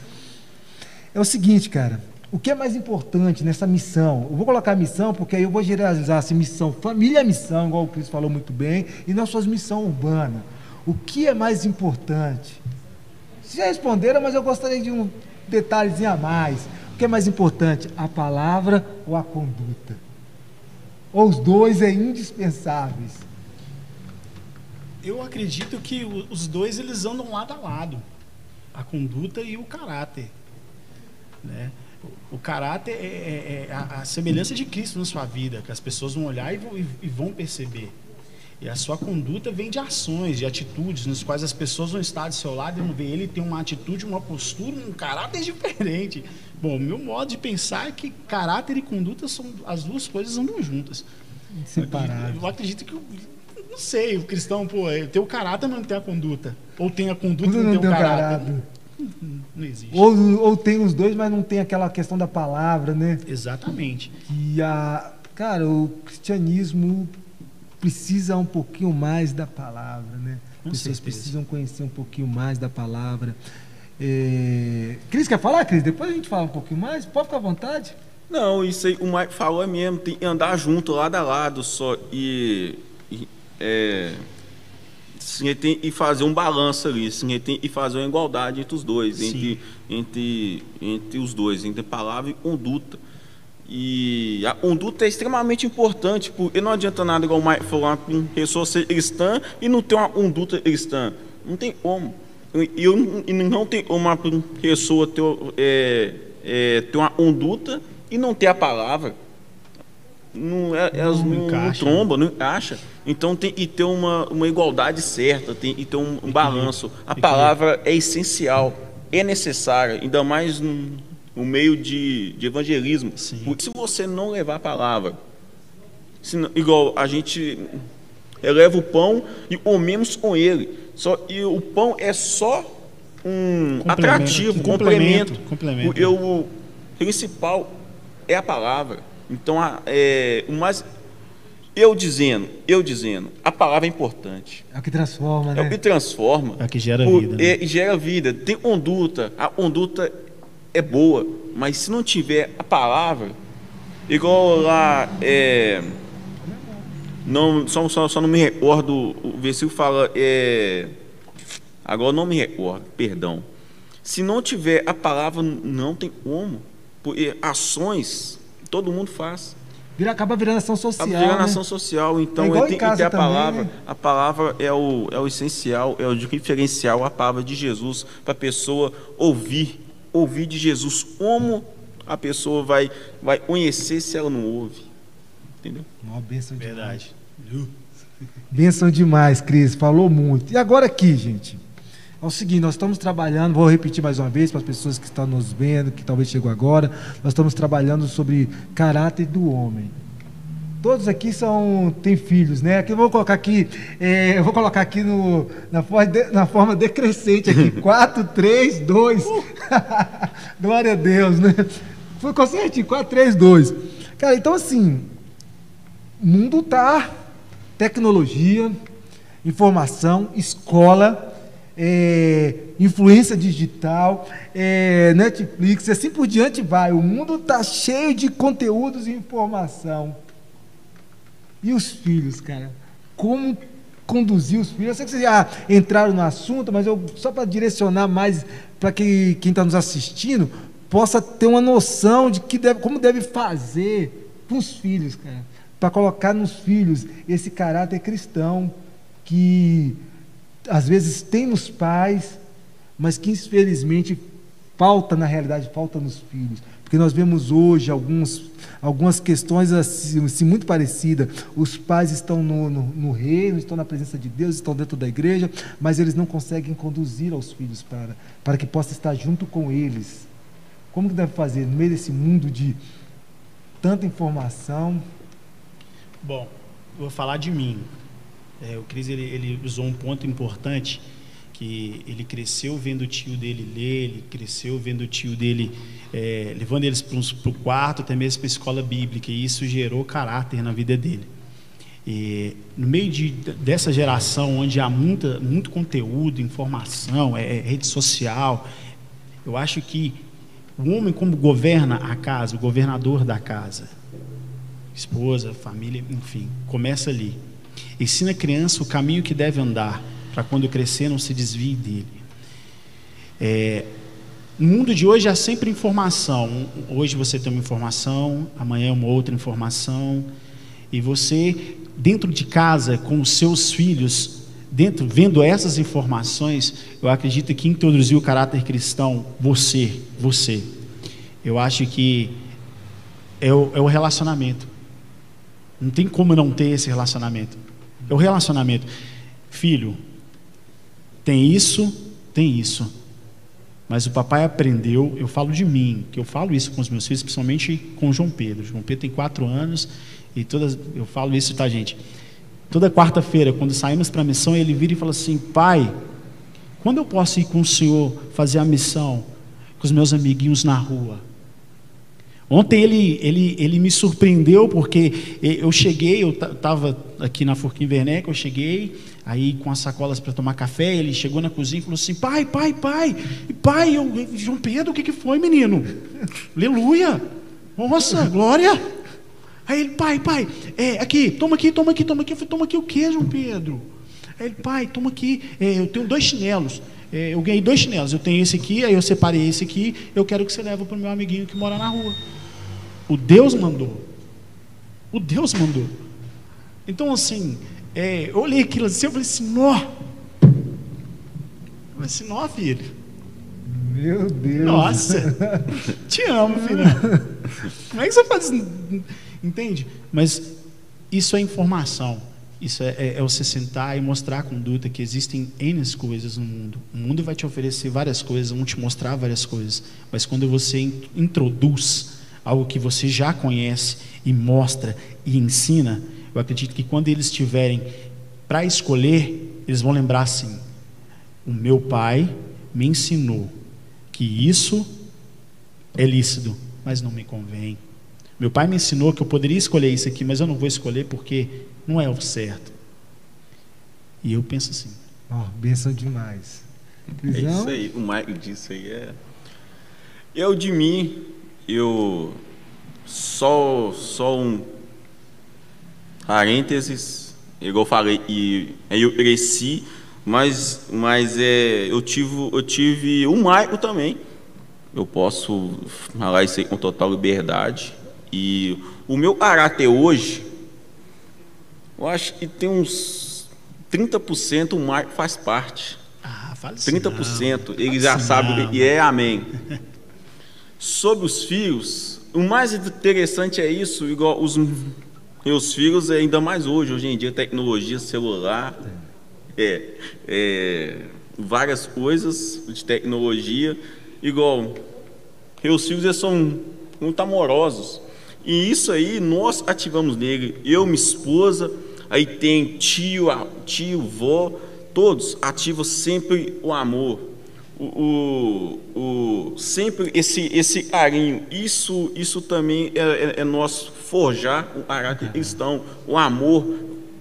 É o seguinte, cara, o que é mais importante nessa missão? Eu vou colocar missão porque aí eu vou generalizar essa missão, família é missão, igual o Cris falou muito bem, e não só missão urbana. O que é mais importante? Vocês já responderam, mas eu gostaria de um detalhezinho a mais. O que é mais importante, a palavra ou a conduta? Ou os dois é indispensáveis? Eu acredito que os dois eles andam lado a lado, a conduta e o caráter, né? O caráter é, é, é a, a, semelhança de Cristo na sua vida, que as pessoas vão olhar e vão, e vão perceber. E a sua conduta vem de ações, de atitudes, nas quais as pessoas vão estar do seu lado e vão ver ele tem uma atitude, uma postura, um caráter diferente. Bom, meu modo de pensar é que caráter e conduta são as duas coisas andam juntas. Separadas. Eu acredito que não sei, o cristão, pô, é, tem o caráter, mas não tem a conduta. Ou tem a conduta e não, não tem o caráter. caráter. Não existe. Ou, ou tem os dois, mas não tem aquela questão da palavra, né? Exatamente. E a, cara, o cristianismo precisa um pouquinho mais da palavra, né? As pessoas precisam conhecer um pouquinho mais da palavra. É... Cris, quer falar, Cris? Depois a gente fala um pouquinho mais. Pode ficar à vontade. Não, isso aí o Mike falou é mesmo, tem que andar junto, lado a lado só. E, e é, Sim, tem que fazer um balanço ali, sim, tem que fazer uma igualdade entre os dois, entre, entre, entre os dois, entre palavra e conduta. E a conduta é extremamente importante, porque não adianta nada, igual o Mike falou, uma pessoa ser cristã e não ter uma conduta cristã. Não tem como. E não tem uma pessoa ter, é, é, ter uma conduta e não ter a palavra não, é, elas não, não, não trombam, não encaixa. Então tem que ter uma, uma igualdade certa, tem que ter um, um balanço. A palavra é essencial, é necessária, ainda mais no, no meio de, de evangelismo. Sim. Porque se você não levar a palavra, se, igual a gente eleva o pão e comemos com ele. Só, e o pão é só um complemento, atrativo, um complemento. complemento. O, o principal é a palavra. Então, é, o mais. Eu dizendo, eu dizendo, a palavra é importante. É o que transforma, né? É o que transforma. É o que gera vida. Né? É, gera vida. Tem conduta. A conduta é boa, mas se não tiver a palavra, igual lá. É, não, só, só, só não me recordo, o versículo fala. É, agora não me recordo, perdão. Se não tiver a palavra, não tem como. Porque ações todo mundo faz. Vira, acaba virando ação social. Acaba virando né? ação social, então é tem que ter a palavra. Né? A palavra é o, é o essencial, é o diferencial, a palavra de Jesus, para a pessoa ouvir, ouvir de Jesus. Como a pessoa vai, vai conhecer se ela não ouve? Entendeu? Uma benção Verdade. Demais. Benção demais, Cris. Falou muito. E agora aqui, gente. É o seguinte, nós estamos trabalhando, vou repetir mais uma vez para as pessoas que estão nos vendo, que talvez chegou agora, nós estamos trabalhando sobre caráter do homem. Todos aqui são têm filhos, né? Aqui eu vou colocar aqui, é, eu vou colocar aqui no, na, forma de, na forma decrescente aqui, 4, 3, 2. Glória a Deus, né? Foi certinho, 4, 3, 2. Cara, então assim, o mundo tá tecnologia, informação, escola, é, influência digital, é, Netflix, assim por diante vai. O mundo está cheio de conteúdos e informação. E os filhos, cara? Como conduzir os filhos? Eu sei que vocês já entraram no assunto, mas eu, só para direcionar mais para que quem está nos assistindo possa ter uma noção de que deve, como deve fazer com os filhos, cara. Para colocar nos filhos esse caráter cristão que às vezes tem nos pais, mas que infelizmente falta na realidade, falta nos filhos. Porque nós vemos hoje alguns, algumas questões assim, assim muito parecidas. Os pais estão no, no, no, reino, estão na presença de Deus, estão dentro da igreja, mas eles não conseguem conduzir aos filhos para, para que possa estar junto com eles. Como que deve fazer no meio desse mundo de tanta informação? Bom, vou falar de mim. É, o Cris ele, ele, usou um ponto importante que ele cresceu vendo o tio dele ler, ele cresceu vendo o tio dele é, levando eles para o quarto, até mesmo para a escola bíblica, e isso gerou caráter na vida dele. E, no meio de, dessa geração, onde há muita, muito conteúdo, informação, é, é, rede social, eu acho que o homem, como governa a casa, o governador da casa, esposa, família, enfim, começa ali. Ensina a criança o caminho que deve andar, para quando crescer não se desvie dele. É, no mundo de hoje há sempre informação. Hoje você tem uma informação, amanhã uma outra informação. E você, dentro de casa, com os seus filhos, dentro, vendo essas informações, eu acredito que introduziu o caráter cristão, você, você. Eu acho que é o, é o relacionamento. Não tem como não ter esse relacionamento. É o relacionamento. Filho, tem isso, tem isso. Mas o papai aprendeu, eu falo de mim, que eu falo isso com os meus filhos, principalmente com João Pedro. João Pedro tem quatro anos e todas, eu falo isso, tá, gente? Toda quarta-feira, quando saímos para a missão, ele vira e fala assim: Pai, quando eu posso ir com o senhor fazer a missão com os meus amiguinhos na rua? Ontem ele, ele, ele me surpreendeu porque eu cheguei, eu estava aqui na Forquim Werneck, eu cheguei, aí com as sacolas para tomar café, ele chegou na cozinha e falou assim, pai, pai, pai, pai, eu, João Pedro, o que, que foi, menino? Aleluia, nossa, glória. Aí ele, pai, pai, é, aqui, toma aqui, toma aqui, toma aqui. Eu falei, toma aqui o que, João Pedro? Aí ele, pai, toma aqui, é, eu tenho dois chinelos. É, eu ganhei dois chinelos, eu tenho esse aqui, aí eu separei esse aqui, eu quero que você leve para o meu amiguinho que mora na rua. O Deus mandou. O Deus mandou. Então, assim, é, eu olhei aquilo assim, eu falei assim, nó. Eu falei assim, nó, filho. Meu Deus. Nossa, te amo, filho. Como é que você faz isso? Entende? Mas isso é informação. Isso é, é, é, você sentar e mostrar a conduta que existem N coisas no mundo. O mundo vai te oferecer várias coisas, vão te mostrar várias coisas. Mas quando você introduz algo que você já conhece e mostra e ensina, eu acredito que quando eles tiverem para escolher, eles vão lembrar assim: o meu pai me ensinou que isso é lícito, mas não me convém. Meu pai me ensinou que eu poderia escolher isso aqui, mas eu não vou escolher porque não é o certo. E eu penso assim. Ó, oh, benção demais. É isso aí, o Michael disse aí é. Eu de mim, eu só só um parênteses, igual eu falei, e eu cresci, mas mas é eu tive eu tive um Michael também. Eu posso falar isso aí com total liberdade. E o meu caráter hoje, eu acho que tem uns 30% o Michael faz parte. Ah, fala 30%. Não. Ele já sabe e é amém. Sobre os filhos, o mais interessante é isso, igual os meus filhos, ainda mais hoje, hoje em dia, tecnologia, celular, é, é, várias coisas de tecnologia, igual meus filhos eles são muito amorosos. E isso aí nós ativamos nele, eu, minha esposa, aí tem tio, tio, vó, todos ativam sempre o amor o, o, sempre esse, esse carinho, isso, isso também é, é, é nosso forjar o caráter cristão, o amor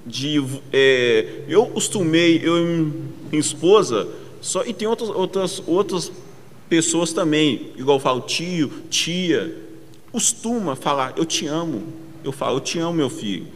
de. É, eu costumei, eu minha esposa, só, e tem outras, outras, outras pessoas também, igual eu falo, tio, tia, costuma falar, eu te amo. Eu falo, eu te amo, meu filho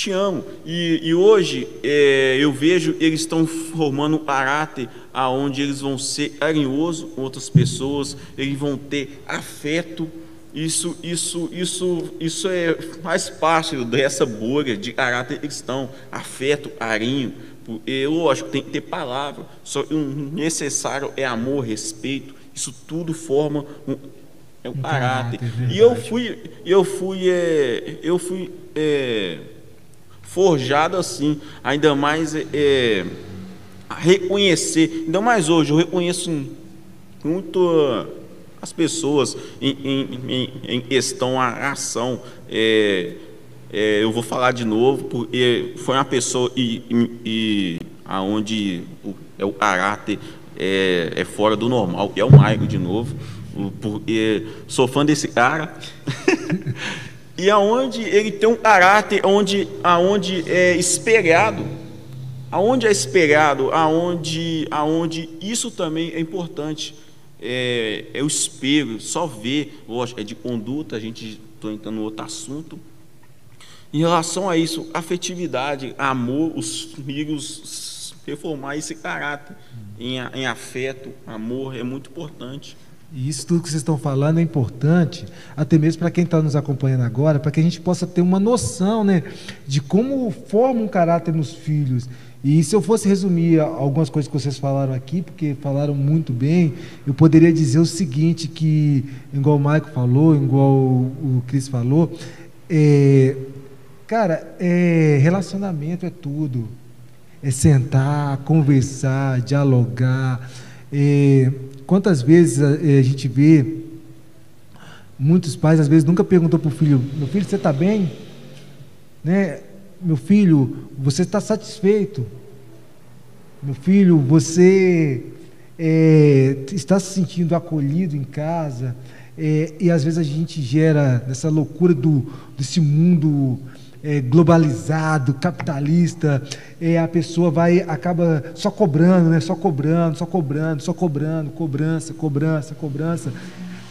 te amo. E, e hoje é, eu vejo eles estão formando um caráter aonde eles vão ser carinhosos com outras pessoas, eles vão ter afeto. Isso, isso, isso, isso é, faz parte dessa bolha de caráter cristão, afeto, carinho. E, lógico, tem que ter palavra, só o necessário é amor, respeito. Isso tudo forma um, é um caráter. caráter e eu fui, eu fui, é, eu fui é, forjado assim, ainda mais é, reconhecer, ainda mais hoje, eu reconheço muito as pessoas em, em, em questão à ação. É, é, eu vou falar de novo, porque foi uma pessoa e, e, aonde o é o caráter é, é fora do normal, é o Maico de novo. O, por, é, sou fã desse cara. e aonde ele tem um caráter onde, aonde é esperado, aonde é esperado, aonde, aonde isso também é importante. É, é o espelho, só ver, lógico, é de conduta, a gente estou entrando no outro assunto. Em relação a isso, afetividade, amor, os filhos reformar esse caráter em, em afeto, amor, é muito importante. E isso tudo que vocês estão falando é importante, até mesmo para quem está nos acompanhando agora, para que a gente possa ter uma noção né, de como forma um caráter nos filhos. E se eu fosse resumir algumas coisas que vocês falaram aqui, porque falaram muito bem, eu poderia dizer o seguinte, que, igual o Maico falou, igual o Cris falou, é, cara, é, relacionamento é tudo. É sentar, conversar, dialogar. É, Quantas vezes a, eh, a gente vê muitos pais, às vezes, nunca perguntou para o filho: Meu filho, você está bem? Né? Meu filho, você está satisfeito? Meu filho, você é, está se sentindo acolhido em casa? É, e às vezes a gente gera nessa loucura do, desse mundo é, globalizado, capitalista, é, a pessoa vai acaba só cobrando, né? Só cobrando, só cobrando, só cobrando, cobrança, cobrança, cobrança,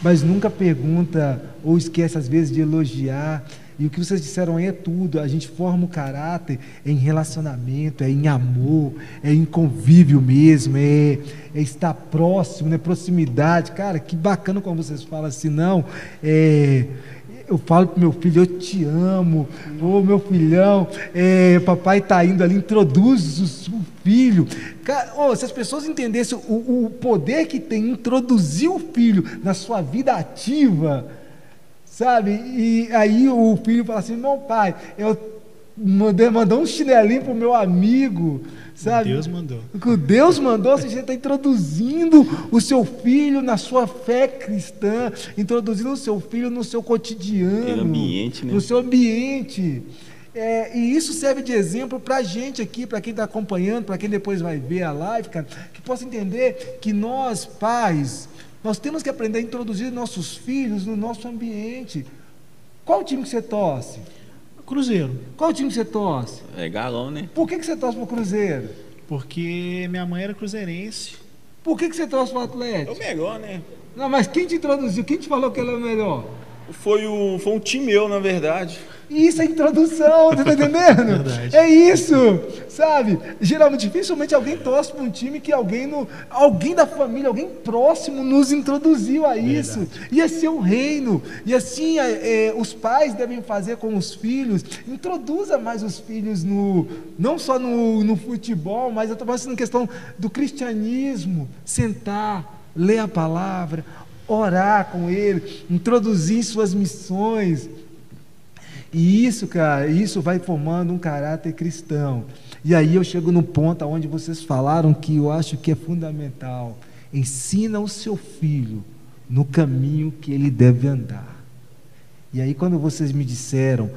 mas nunca pergunta ou esquece às vezes de elogiar. E o que vocês disseram aí é tudo. A gente forma o caráter em relacionamento, é em amor, é em convívio mesmo, é, é estar próximo, né? Proximidade. Cara, que bacana quando vocês falam assim, não. É, eu falo para meu filho, eu te amo, ô meu filhão, é, papai está indo ali, introduz o, o filho. Cara, oh, se as pessoas entendessem o, o poder que tem introduzir o filho na sua vida ativa, sabe? E aí o filho fala assim: meu pai, eu mandei mandar um chinelinho para o meu amigo Sabe? Deus mandou. O que Deus mandou, você está introduzindo o seu filho na sua fé cristã, introduzindo o seu filho no seu cotidiano, ambiente, né? no seu ambiente. É, e isso serve de exemplo para a gente aqui, para quem está acompanhando, para quem depois vai ver a live, cara, que possa entender que nós, pais, nós temos que aprender a introduzir nossos filhos no nosso ambiente. Qual time que você torce? Cruzeiro. Qual time você torce? É galão, né? Por que, que você torce para o Cruzeiro? Porque minha mãe era cruzeirense. Por que, que você torce para o Atlético? É o melhor, né? Não, mas quem te introduziu? Quem te falou que ele é o melhor? Foi, o, foi um time meu, na verdade. Isso é introdução, tá entendendo? Verdade. É isso, sabe? Geralmente, dificilmente alguém torce para um time que alguém, no, alguém da família, alguém próximo nos introduziu a isso. Verdade. E assim é o reino. E assim é, é, os pais devem fazer com os filhos. Introduza mais os filhos no, não só no, no futebol, mas eu estou falando na questão do cristianismo. Sentar, ler a palavra, orar com ele, introduzir suas missões e isso, cara, isso vai formando um caráter cristão. E aí eu chego no ponto onde vocês falaram que eu acho que é fundamental. Ensina o seu filho no caminho que ele deve andar. E aí quando vocês me disseram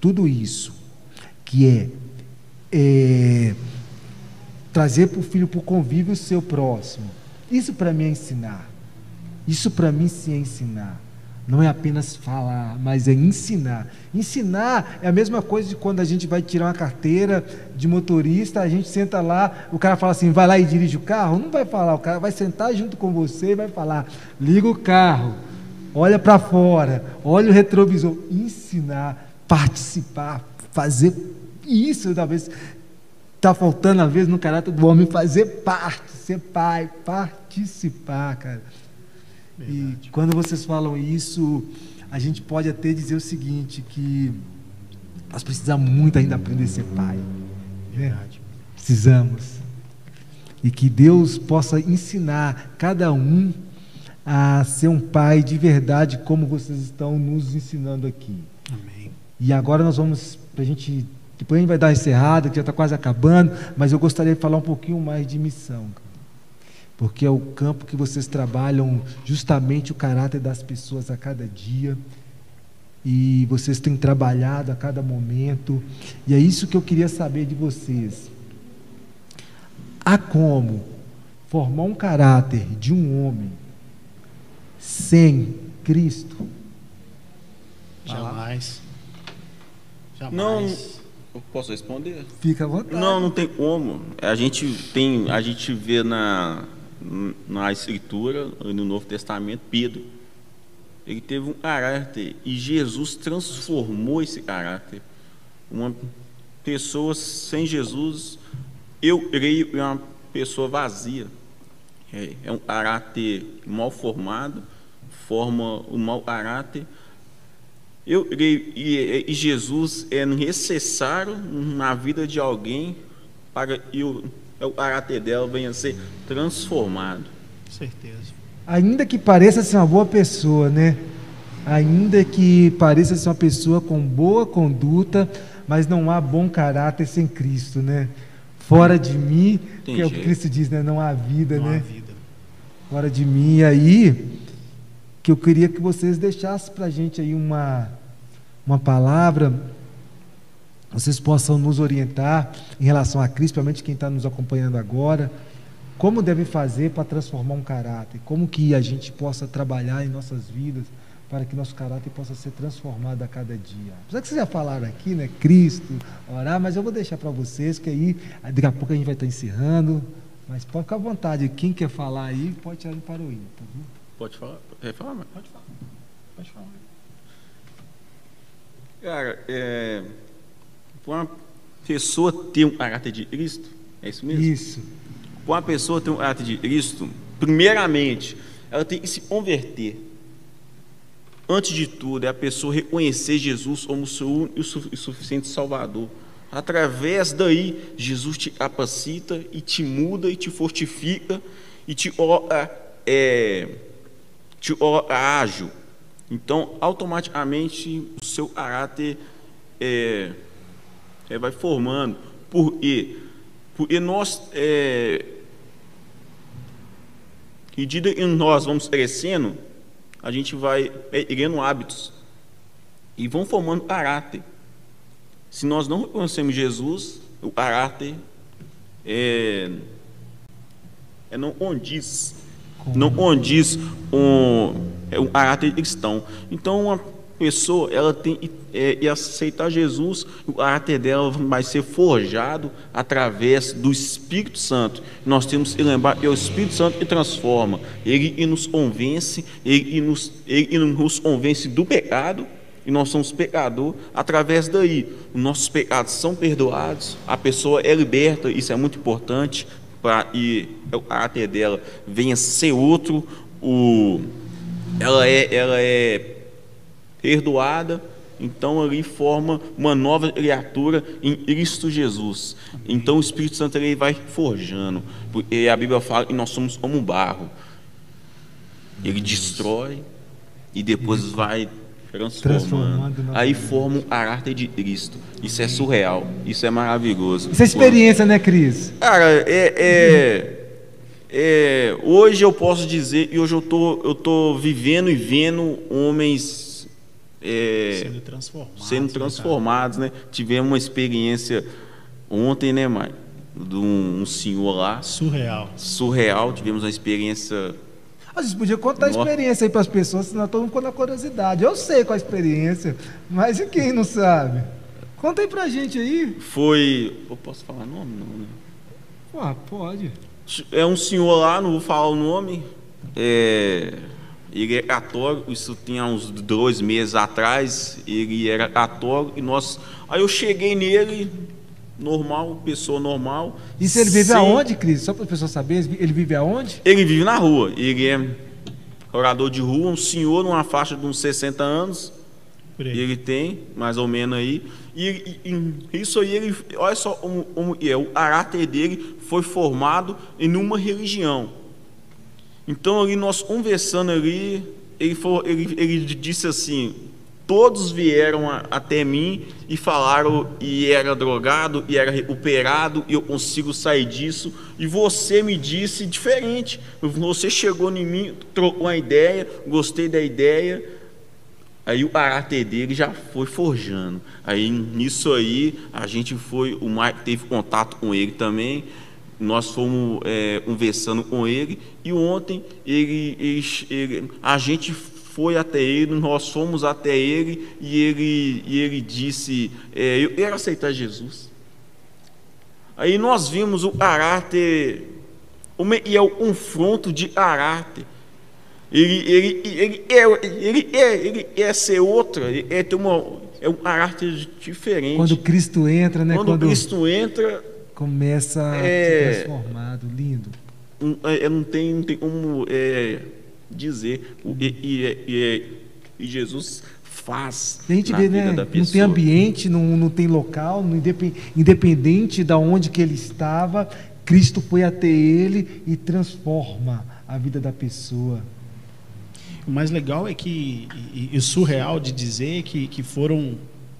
tudo isso, que é, é trazer para o filho para o convívio o seu próximo, isso para mim é ensinar. Isso para mim sim é ensinar. Não é apenas falar, mas é ensinar. Ensinar é a mesma coisa de quando a gente vai tirar uma carteira de motorista, a gente senta lá, o cara fala assim, vai lá e dirige o carro. Não vai falar, o cara vai sentar junto com você e vai falar, liga o carro, olha para fora, olha o retrovisor. Ensinar, participar, fazer isso, talvez está faltando, às vezes, no caráter do homem, fazer parte, ser pai, participar, cara. Verdade. E quando vocês falam isso, a gente pode até dizer o seguinte, que nós precisamos muito ainda aprender a ser pai. Né? Verdade. Precisamos. E que Deus possa ensinar cada um a ser um pai de verdade, como vocês estão nos ensinando aqui. Amém. E agora nós vamos, para a gente, depois a gente vai dar uma encerrada, que já está quase acabando, mas eu gostaria de falar um pouquinho mais de missão porque é o campo que vocês trabalham justamente o caráter das pessoas a cada dia. E vocês têm trabalhado a cada momento, e é isso que eu queria saber de vocês. Há como formar um caráter de um homem sem Cristo? Jamais. Jamais. Não, eu posso responder? Fica à vontade. Não, não tem como. A gente tem, a gente vê na na escritura, no Novo Testamento, Pedro. Ele teve um caráter e Jesus transformou esse caráter. Uma pessoa sem Jesus, eu creio, é uma pessoa vazia. É, é um caráter mal formado, forma o um mau caráter. Eu creio, e, e Jesus é necessário na vida de alguém para eu é o caráter dela venha a ser transformado. Certeza. Ainda que pareça ser uma boa pessoa, né? Ainda que pareça ser uma pessoa com boa conduta, mas não há bom caráter sem Cristo, né? Fora de mim, Tem que é o que Cristo diz, né? Não há vida, não né? Há vida. Fora de mim, aí que eu queria que vocês deixassem para a gente aí uma, uma palavra vocês possam nos orientar em relação a Cristo, principalmente quem está nos acompanhando agora, como deve fazer para transformar um caráter, como que a gente possa trabalhar em nossas vidas para que nosso caráter possa ser transformado a cada dia. Apesar que vocês já falaram aqui, né, Cristo, orar, mas eu vou deixar para vocês que aí daqui a pouco a gente vai estar encerrando, mas pode ficar à vontade, quem quer falar aí pode tirar para o ímpar. Pode falar, quer falar, mas pode falar, pode falar. Cara, é para uma pessoa ter um caráter de Cristo, é isso mesmo? Isso. Para uma pessoa ter um caráter de Cristo, primeiramente, ela tem que se converter. Antes de tudo, é a pessoa reconhecer Jesus como o seu único e suficiente Salvador. Através daí, Jesus te capacita e te muda e te fortifica e te ora, é, te ora ágil. Então, automaticamente, o seu caráter é, é, vai formando. Por quê? Porque nós, é, medida que nós vamos crescendo, a gente vai pegando hábitos e vão formando caráter. Se nós não reconhecemos Jesus, o caráter é, é não condiz, não condiz um, é um caráter cristão. Então, uma pessoa ela tem é, e aceitar Jesus, o caráter dela vai ser forjado através do Espírito Santo. Nós temos que lembrar que é o Espírito Santo que transforma, ele que nos convence, ele que nos, ele que nos convence do pecado, e nós somos pecador, através daí, os nossos pecados são perdoados, a pessoa é liberta, isso é muito importante, para e o caráter dela venha ser outro, o, ela é, ela é perdoada, então ali forma uma nova criatura em Cristo Jesus. Então o Espírito Santo ele vai forjando. E a Bíblia fala que nós somos como um barro. Ele destrói e depois vai transformando. Aí forma um caráter de Cristo. Isso é surreal. Isso é maravilhoso. Isso é experiência, né, Cris? Cara, é, é, é, hoje eu posso dizer, e hoje eu tô, eu tô vivendo e vendo homens é, sendo transformados. Sendo né, transformados, né? Tivemos uma experiência ontem, né, Mãe? De um, um, senhor lá. Surreal. Surreal. Tivemos uma experiência. A gente podia contar a experiência aí para as pessoas, senão todo mundo com a curiosidade. Eu sei qual a experiência, mas e quem não sabe? Conta aí pra gente aí. Foi. Eu posso falar nome? Não, né? Ah, pode. É um senhor lá, não vou falar o nome. É ele é católico, isso tinha uns dois meses atrás, ele era católico, e nós. Aí eu cheguei nele, normal, pessoa normal. Isso ele vive sem... aonde, Cris? Só para a pessoa saber, ele vive aonde? Ele vive na rua, ele é orador de rua, um senhor numa faixa de uns 60 anos. Ele tem, mais ou menos aí. E, e, e isso aí, ele, olha só como, como é, o caráter dele foi formado em uma religião. Então ali nós conversando ali, ele, falou, ele, ele disse assim, todos vieram a, até mim e falaram e era drogado e era recuperado e eu consigo sair disso e você me disse diferente. Você chegou em mim trocou uma ideia gostei da ideia. Aí o caráter dele já foi forjando. Aí nisso aí a gente foi o Mike teve contato com ele também nós fomos é, conversando com ele e ontem ele, ele, ele, a gente foi até ele, nós fomos até ele e ele, e ele disse: é, Eu quero aceitar Jesus. Aí nós vimos o caráter, e é o confronto de caráter. Ele, ele, ele, é, ele, é, ele é ser outra, ele é ter uma, é um caráter diferente. Quando Cristo entra, né? Quando, Quando Cristo entra, começa a é, ser transformado, lindo. É, não, tem, não tem como é, dizer. E, e, e, e, Jesus faz. A gente vê, né? Não tem ambiente, não, não tem local, não independente de onde que ele estava, Cristo foi até ele e transforma a vida da pessoa. O mais legal é que, e, e surreal de dizer que, que foram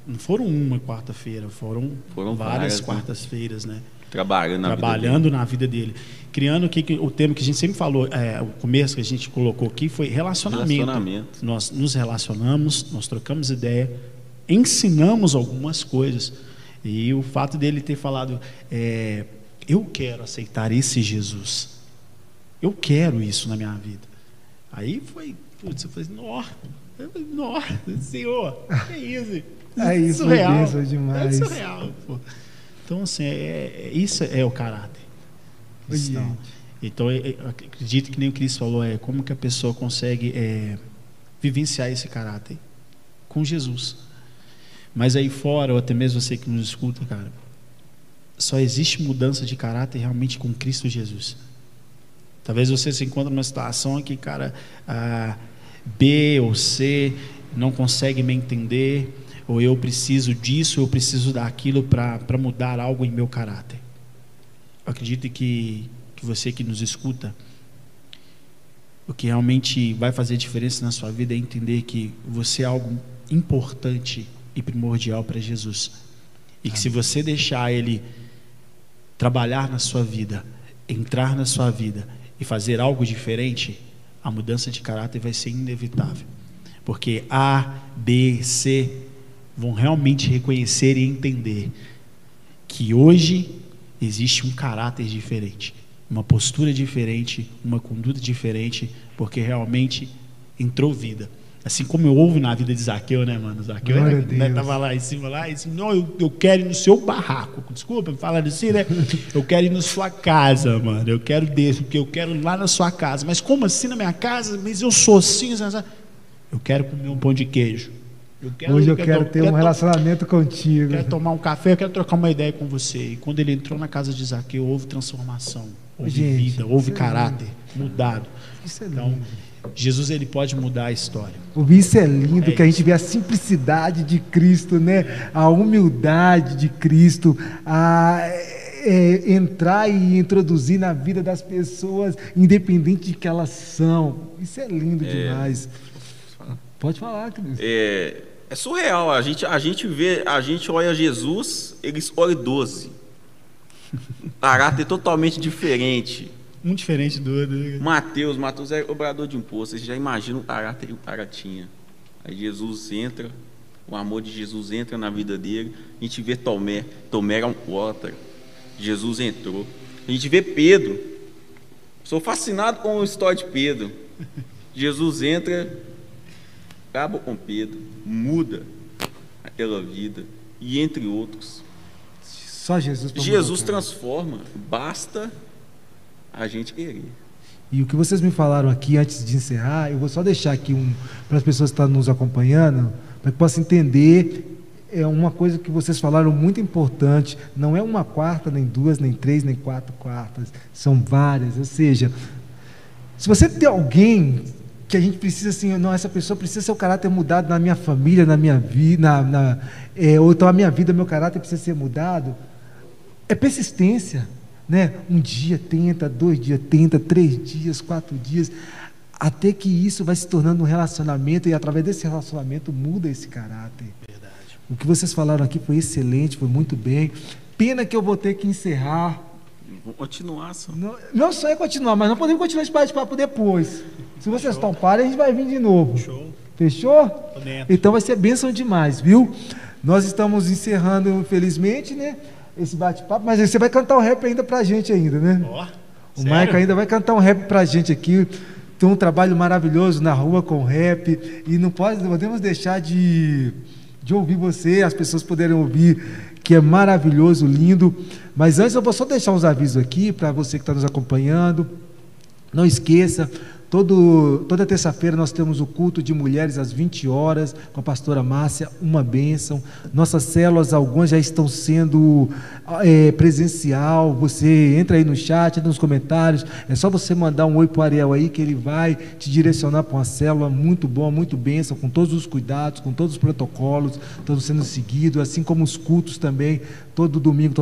não foram uma quarta-feira, foram, foram várias, várias né? quartas-feiras, né? Trabalhando na Trabalhando vida na vida dele. Criando o, que, o tema que a gente sempre falou, é, o começo que a gente colocou aqui foi relacionamento. relacionamento. Nós nos relacionamos, nós trocamos ideia, ensinamos algumas coisas. E o fato dele ter falado, é, eu quero aceitar esse Jesus. Eu quero isso na minha vida. Aí foi, putz, eu falei, nossa, nossa, Senhor, que isso? Aí é surreal. Foi demais. É surreal. Pô. Então, assim, é, é, isso é o caráter. Então, então eu acredito que nem o Cristo falou, é como que a pessoa consegue é, vivenciar esse caráter com Jesus. Mas aí fora, ou até mesmo você que nos escuta, cara, só existe mudança de caráter realmente com Cristo Jesus. Talvez você se encontre numa situação que, cara, a B ou C não consegue me entender, ou eu preciso disso, eu preciso daquilo para mudar algo em meu caráter. Eu acredito que, que você que nos escuta, o que realmente vai fazer diferença na sua vida é entender que você é algo importante e primordial para Jesus. E que se você deixar Ele trabalhar na sua vida, entrar na sua vida e fazer algo diferente, a mudança de caráter vai ser inevitável. Porque A, B, C vão realmente reconhecer e entender que hoje existe um caráter diferente, uma postura diferente, uma conduta diferente, porque realmente entrou vida. Assim como eu ouvo na vida de Zaqueu, né, mano? Zaqueu era, né, tava lá em cima, lá, e disse, não, eu, eu quero ir no seu barraco. Desculpa, falar assim, né? Eu quero ir na sua casa, mano. Eu quero descer, porque eu quero ir lá na sua casa. Mas como assim na minha casa? Mas eu sou assim, assim. Eu quero comer um pão de queijo. Eu quero, Hoje eu, quero, quero ter quero um relacionamento contigo. Quero tomar um café, eu quero trocar uma ideia com você. E quando ele entrou na casa de Zaqueu, houve transformação, houve Gente, vida, houve é caráter é mudado. Isso é então, Jesus ele pode mudar a história. O isso é lindo, é que a gente vê a simplicidade de Cristo, né? A humildade de Cristo, a é, entrar e introduzir na vida das pessoas, independente de que elas são. Isso é lindo é. demais. Pode falar, Cristo. É, é surreal. A gente, a gente vê, a gente olha Jesus, ele escolhe 12. Caráter totalmente diferente. Um diferente do outro. Né? Mateus, Mateus é cobrador de imposto. Você já imagina o caráter que o cara tinha. Aí Jesus entra, o amor de Jesus entra na vida dele. A gente vê Tomé, Tomé era um poeta. Jesus entrou. A gente vê Pedro. Sou fascinado com a história de Pedro. Jesus entra, acaba com Pedro, muda aquela vida, e entre outros. Só Jesus Jesus transforma, basta a gente querer. E o que vocês me falaram aqui antes de encerrar, eu vou só deixar aqui um para as pessoas que estão nos acompanhando, para que possam entender é uma coisa que vocês falaram muito importante. Não é uma quarta, nem duas, nem três, nem quatro quartas. São várias. Ou seja, se você tem alguém que a gente precisa assim, não, essa pessoa precisa ser o caráter mudado na minha família, na minha vida, na, na é, ou então a minha vida, meu caráter precisa ser mudado. É persistência, né? Um dia tenta, dois dias tenta, três dias, quatro dias, até que isso vai se tornando um relacionamento e através desse relacionamento muda esse caráter. Verdade. O que vocês falaram aqui foi excelente, foi muito bem. Pena que eu vou ter que encerrar Só. Não, meu sonho é continuar, mas não podemos continuar esse bate-papo depois. Se vocês Show. toparem, a gente vai vir de novo. Show. Fechou? Então vai ser bênção demais, viu? Nós estamos encerrando, infelizmente, né? esse bate-papo, mas você vai cantar um rap ainda pra gente ainda, né? Ó, o? Maico ainda vai cantar um rap pra gente aqui. Tem um trabalho maravilhoso na rua com rap. E não, pode, não podemos deixar de, de ouvir você, as pessoas poderem ouvir, que é maravilhoso, lindo. Mas antes eu vou só deixar uns avisos aqui para você que está nos acompanhando. Não esqueça, todo, toda terça-feira nós temos o culto de mulheres às 20 horas com a pastora Márcia, uma bênção. Nossas células, algumas já estão sendo é, presencial. Você entra aí no chat, nos comentários. É só você mandar um oi para o Ariel aí que ele vai te direcionar para uma célula muito boa, muito bênção, com todos os cuidados, com todos os protocolos, estão sendo seguidos, assim como os cultos também. Todo domingo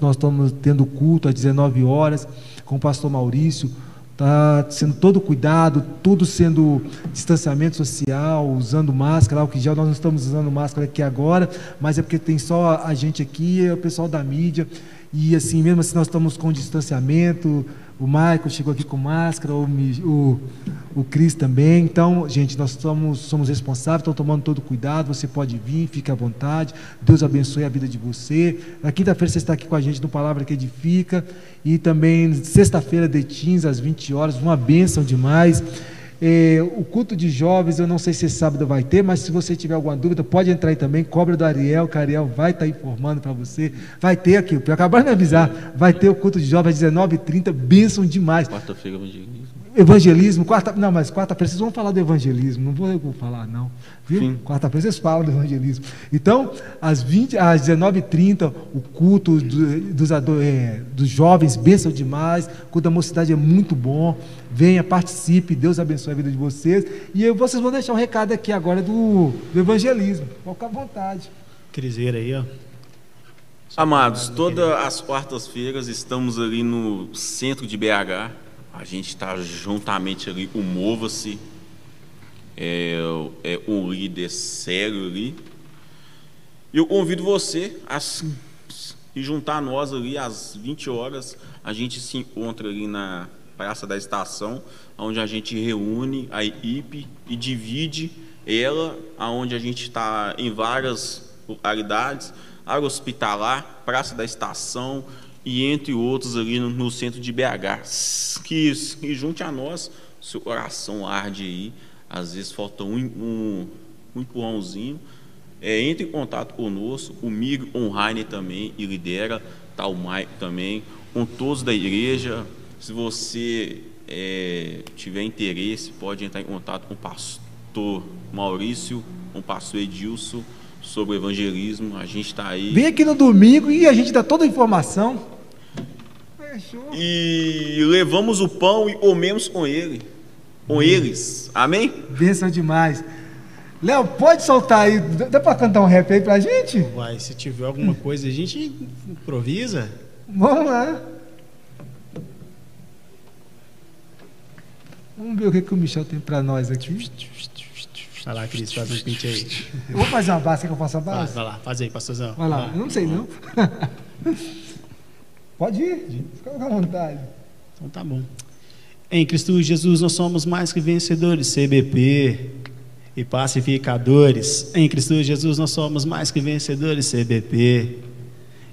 nós estamos tendo culto às 19 horas com o pastor Maurício. Está sendo todo cuidado, tudo sendo distanciamento social, usando máscara, que já nós não estamos usando máscara aqui agora, mas é porque tem só a gente aqui, é o pessoal da mídia, e assim, mesmo assim nós estamos com distanciamento, o Michael chegou aqui com máscara, o, o, o Cris também. Então, gente, nós somos, somos responsáveis, estamos tomando todo cuidado. Você pode vir, fique à vontade. Deus abençoe a vida de você. Na quinta-feira você está aqui com a gente no Palavra que Edifica. E também sexta-feira, de Teams, às 20 horas. Uma bênção demais. É, o culto de jovens, eu não sei se sábado vai ter, mas se você tiver alguma dúvida, pode entrar aí também. Cobra do Ariel, que Ariel vai estar informando para você. Vai ter aqui, acabaram de avisar, vai ter o culto de jovens às 19h30, bênção demais. Quarta-feira, evangelismo. Evangelismo, quarta, não, mas quarta-feira vocês vão falar do evangelismo, não vou eu falar, não. Viu? Quarta-feira vocês falam do evangelismo. Então, às, 20, às 19h30, o culto do, dos, é, dos jovens, bênção demais. O culto da mocidade é muito bom. Venha, participe, Deus abençoe a vida de vocês. E eu, vocês vão deixar um recado aqui agora do, do evangelismo. Fica à vontade. Criseira aí, ó. Amados, todas as quartas-feiras estamos ali no centro de BH a gente está juntamente ali, o Mova-se, é, é um líder sério ali. E eu convido você a se juntar a nós ali às 20 horas. A gente se encontra ali na Praça da Estação, onde a gente reúne a equipe e divide ela, aonde a gente está em várias localidades, área hospitalar, Praça da Estação, e entre outros ali no, no centro de BH. Que, que junte a nós, seu coração arde aí, às vezes falta um, um, um empurrãozinho. É, entre em contato conosco, o Online também, e lidera, tá o Mike também, com todos da igreja. Se você é, tiver interesse, pode entrar em contato com o pastor Maurício, com o pastor Edilson, sobre o evangelismo. A gente está aí. Vem aqui no domingo e a gente dá toda a informação. E levamos o pão e comemos com ele, com eles. Amém? Bênção demais. Léo, pode soltar aí. Dá para cantar um rap aí pra gente? Vai, se tiver alguma coisa, a gente improvisa. Vamos lá. Vamos ver o que, que o Michel tem para nós aqui. Vai lá, Cris, faz um pinte aí. Eu vou fazer uma base, quer que eu faça a base? Vai, vai lá, faz aí, pastorzão. Vai lá, eu não sei não. Pode ir, fica à vontade. Então tá bom. Em Cristo Jesus nós somos mais que vencedores, CBP e pacificadores. Em Cristo Jesus nós somos mais que vencedores, CBP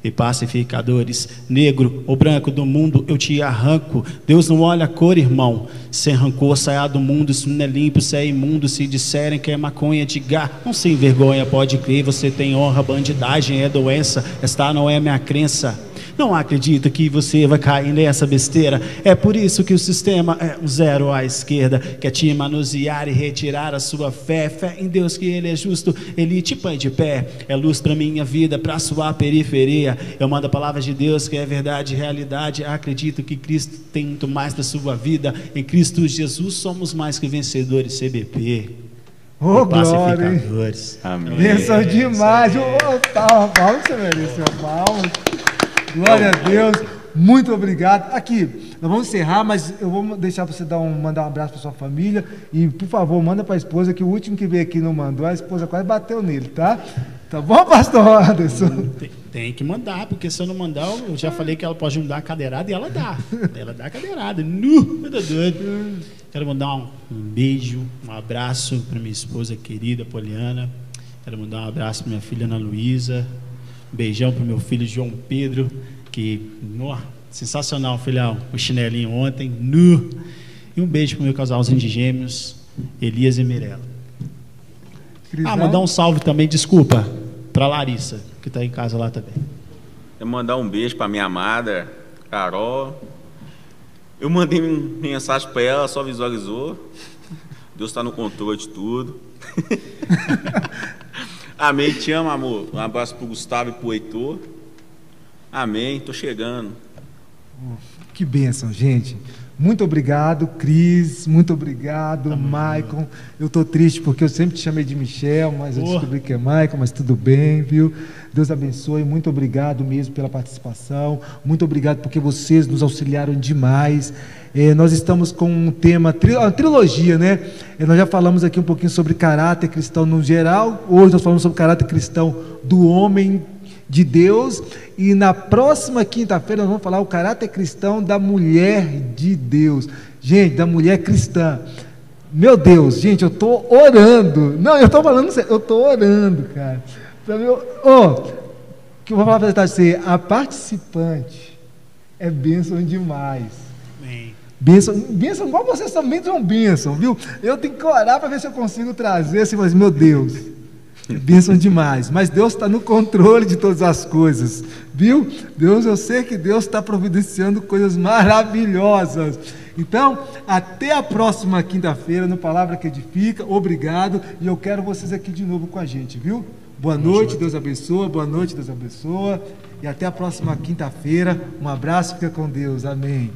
e pacificadores. Negro ou branco do mundo, eu te arranco. Deus não olha a cor, irmão. Sem rancor, saia do mundo. Isso não é limpo, isso é imundo. Se disserem que é maconha, diga. Não sem vergonha, pode crer. Você tem honra, bandidagem é doença. Esta não é minha crença. Não acredita que você vai cair nessa besteira. É por isso que o sistema é um zero à esquerda, quer te manusear e retirar a sua fé. Fé em Deus que Ele é justo, Ele te põe de pé. É luz para minha vida, para sua periferia. Eu mando a palavra de Deus que é verdade e realidade. Acredito que Cristo tem muito mais para sua vida. Em Cristo Jesus somos mais que vencedores. CBP. Ô, oh, glória, Amém. Benção demais. Ô, oh, palmas, palmas, você mereceu palmas. Glória a Deus. Muito obrigado. Aqui, nós vamos encerrar, mas eu vou deixar você dar um, mandar um abraço para sua família. E, por favor, manda para a esposa, que o último que veio aqui não mandou, a esposa quase bateu nele, tá? Tá bom, pastor Anderson? Tem, tem que mandar, porque se eu não mandar, eu já falei que ela pode me dar a cadeirada e ela dá. Ela dá a cadeirada. Nu, doido. Quero mandar um, um beijo, um abraço para minha esposa querida, Poliana. Quero mandar um abraço para minha filha Ana Luísa, Beijão pro meu filho João Pedro, que, no, sensacional, filhão, o chinelinho ontem, nu. E um beijo pro meu casalzinho de gêmeos, Elias e Mirella. Ah, mandar um salve também, desculpa, para Larissa, que está em casa lá também. Eu mandar um beijo para minha amada, Carol. Eu mandei mensagem para ela, só visualizou. Deus está no controle de tudo. Amém, te amo, amor. Um abraço pro Gustavo e pro Heitor. Amém, tô chegando. Que bênção, gente. Muito obrigado, Cris. Muito obrigado, Tamo Maicon. Eu estou triste porque eu sempre te chamei de Michel, mas eu descobri que é Maicon, mas tudo bem, viu? Deus abençoe. Muito obrigado mesmo pela participação. Muito obrigado porque vocês nos auxiliaram demais. É, nós estamos com um tema, uma trilogia, né? É, nós já falamos aqui um pouquinho sobre caráter cristão no geral. Hoje nós falamos sobre caráter cristão do homem de Deus. E na próxima quinta-feira nós vamos falar o caráter cristão da mulher de Deus. Gente, da mulher cristã. Meu Deus, gente, eu estou orando. Não, eu estou falando sério, eu estou orando, cara. Para mim, oh, que eu vou falar para você, a participante é bênção demais. Amém. Bênção, bênção, igual vocês também são bênção, viu? Eu tenho que orar para ver se eu consigo trazer assim, mas meu Deus. Bênção demais. Mas Deus está no controle de todas as coisas. Viu? Deus, eu sei que Deus está providenciando coisas maravilhosas. Então, até a próxima quinta-feira no Palavra que Edifica. Obrigado. E eu quero vocês aqui de novo com a gente, viu? Boa noite, Deus abençoa. Boa noite, Deus abençoa. E até a próxima quinta-feira. Um abraço, fica com Deus. Amém.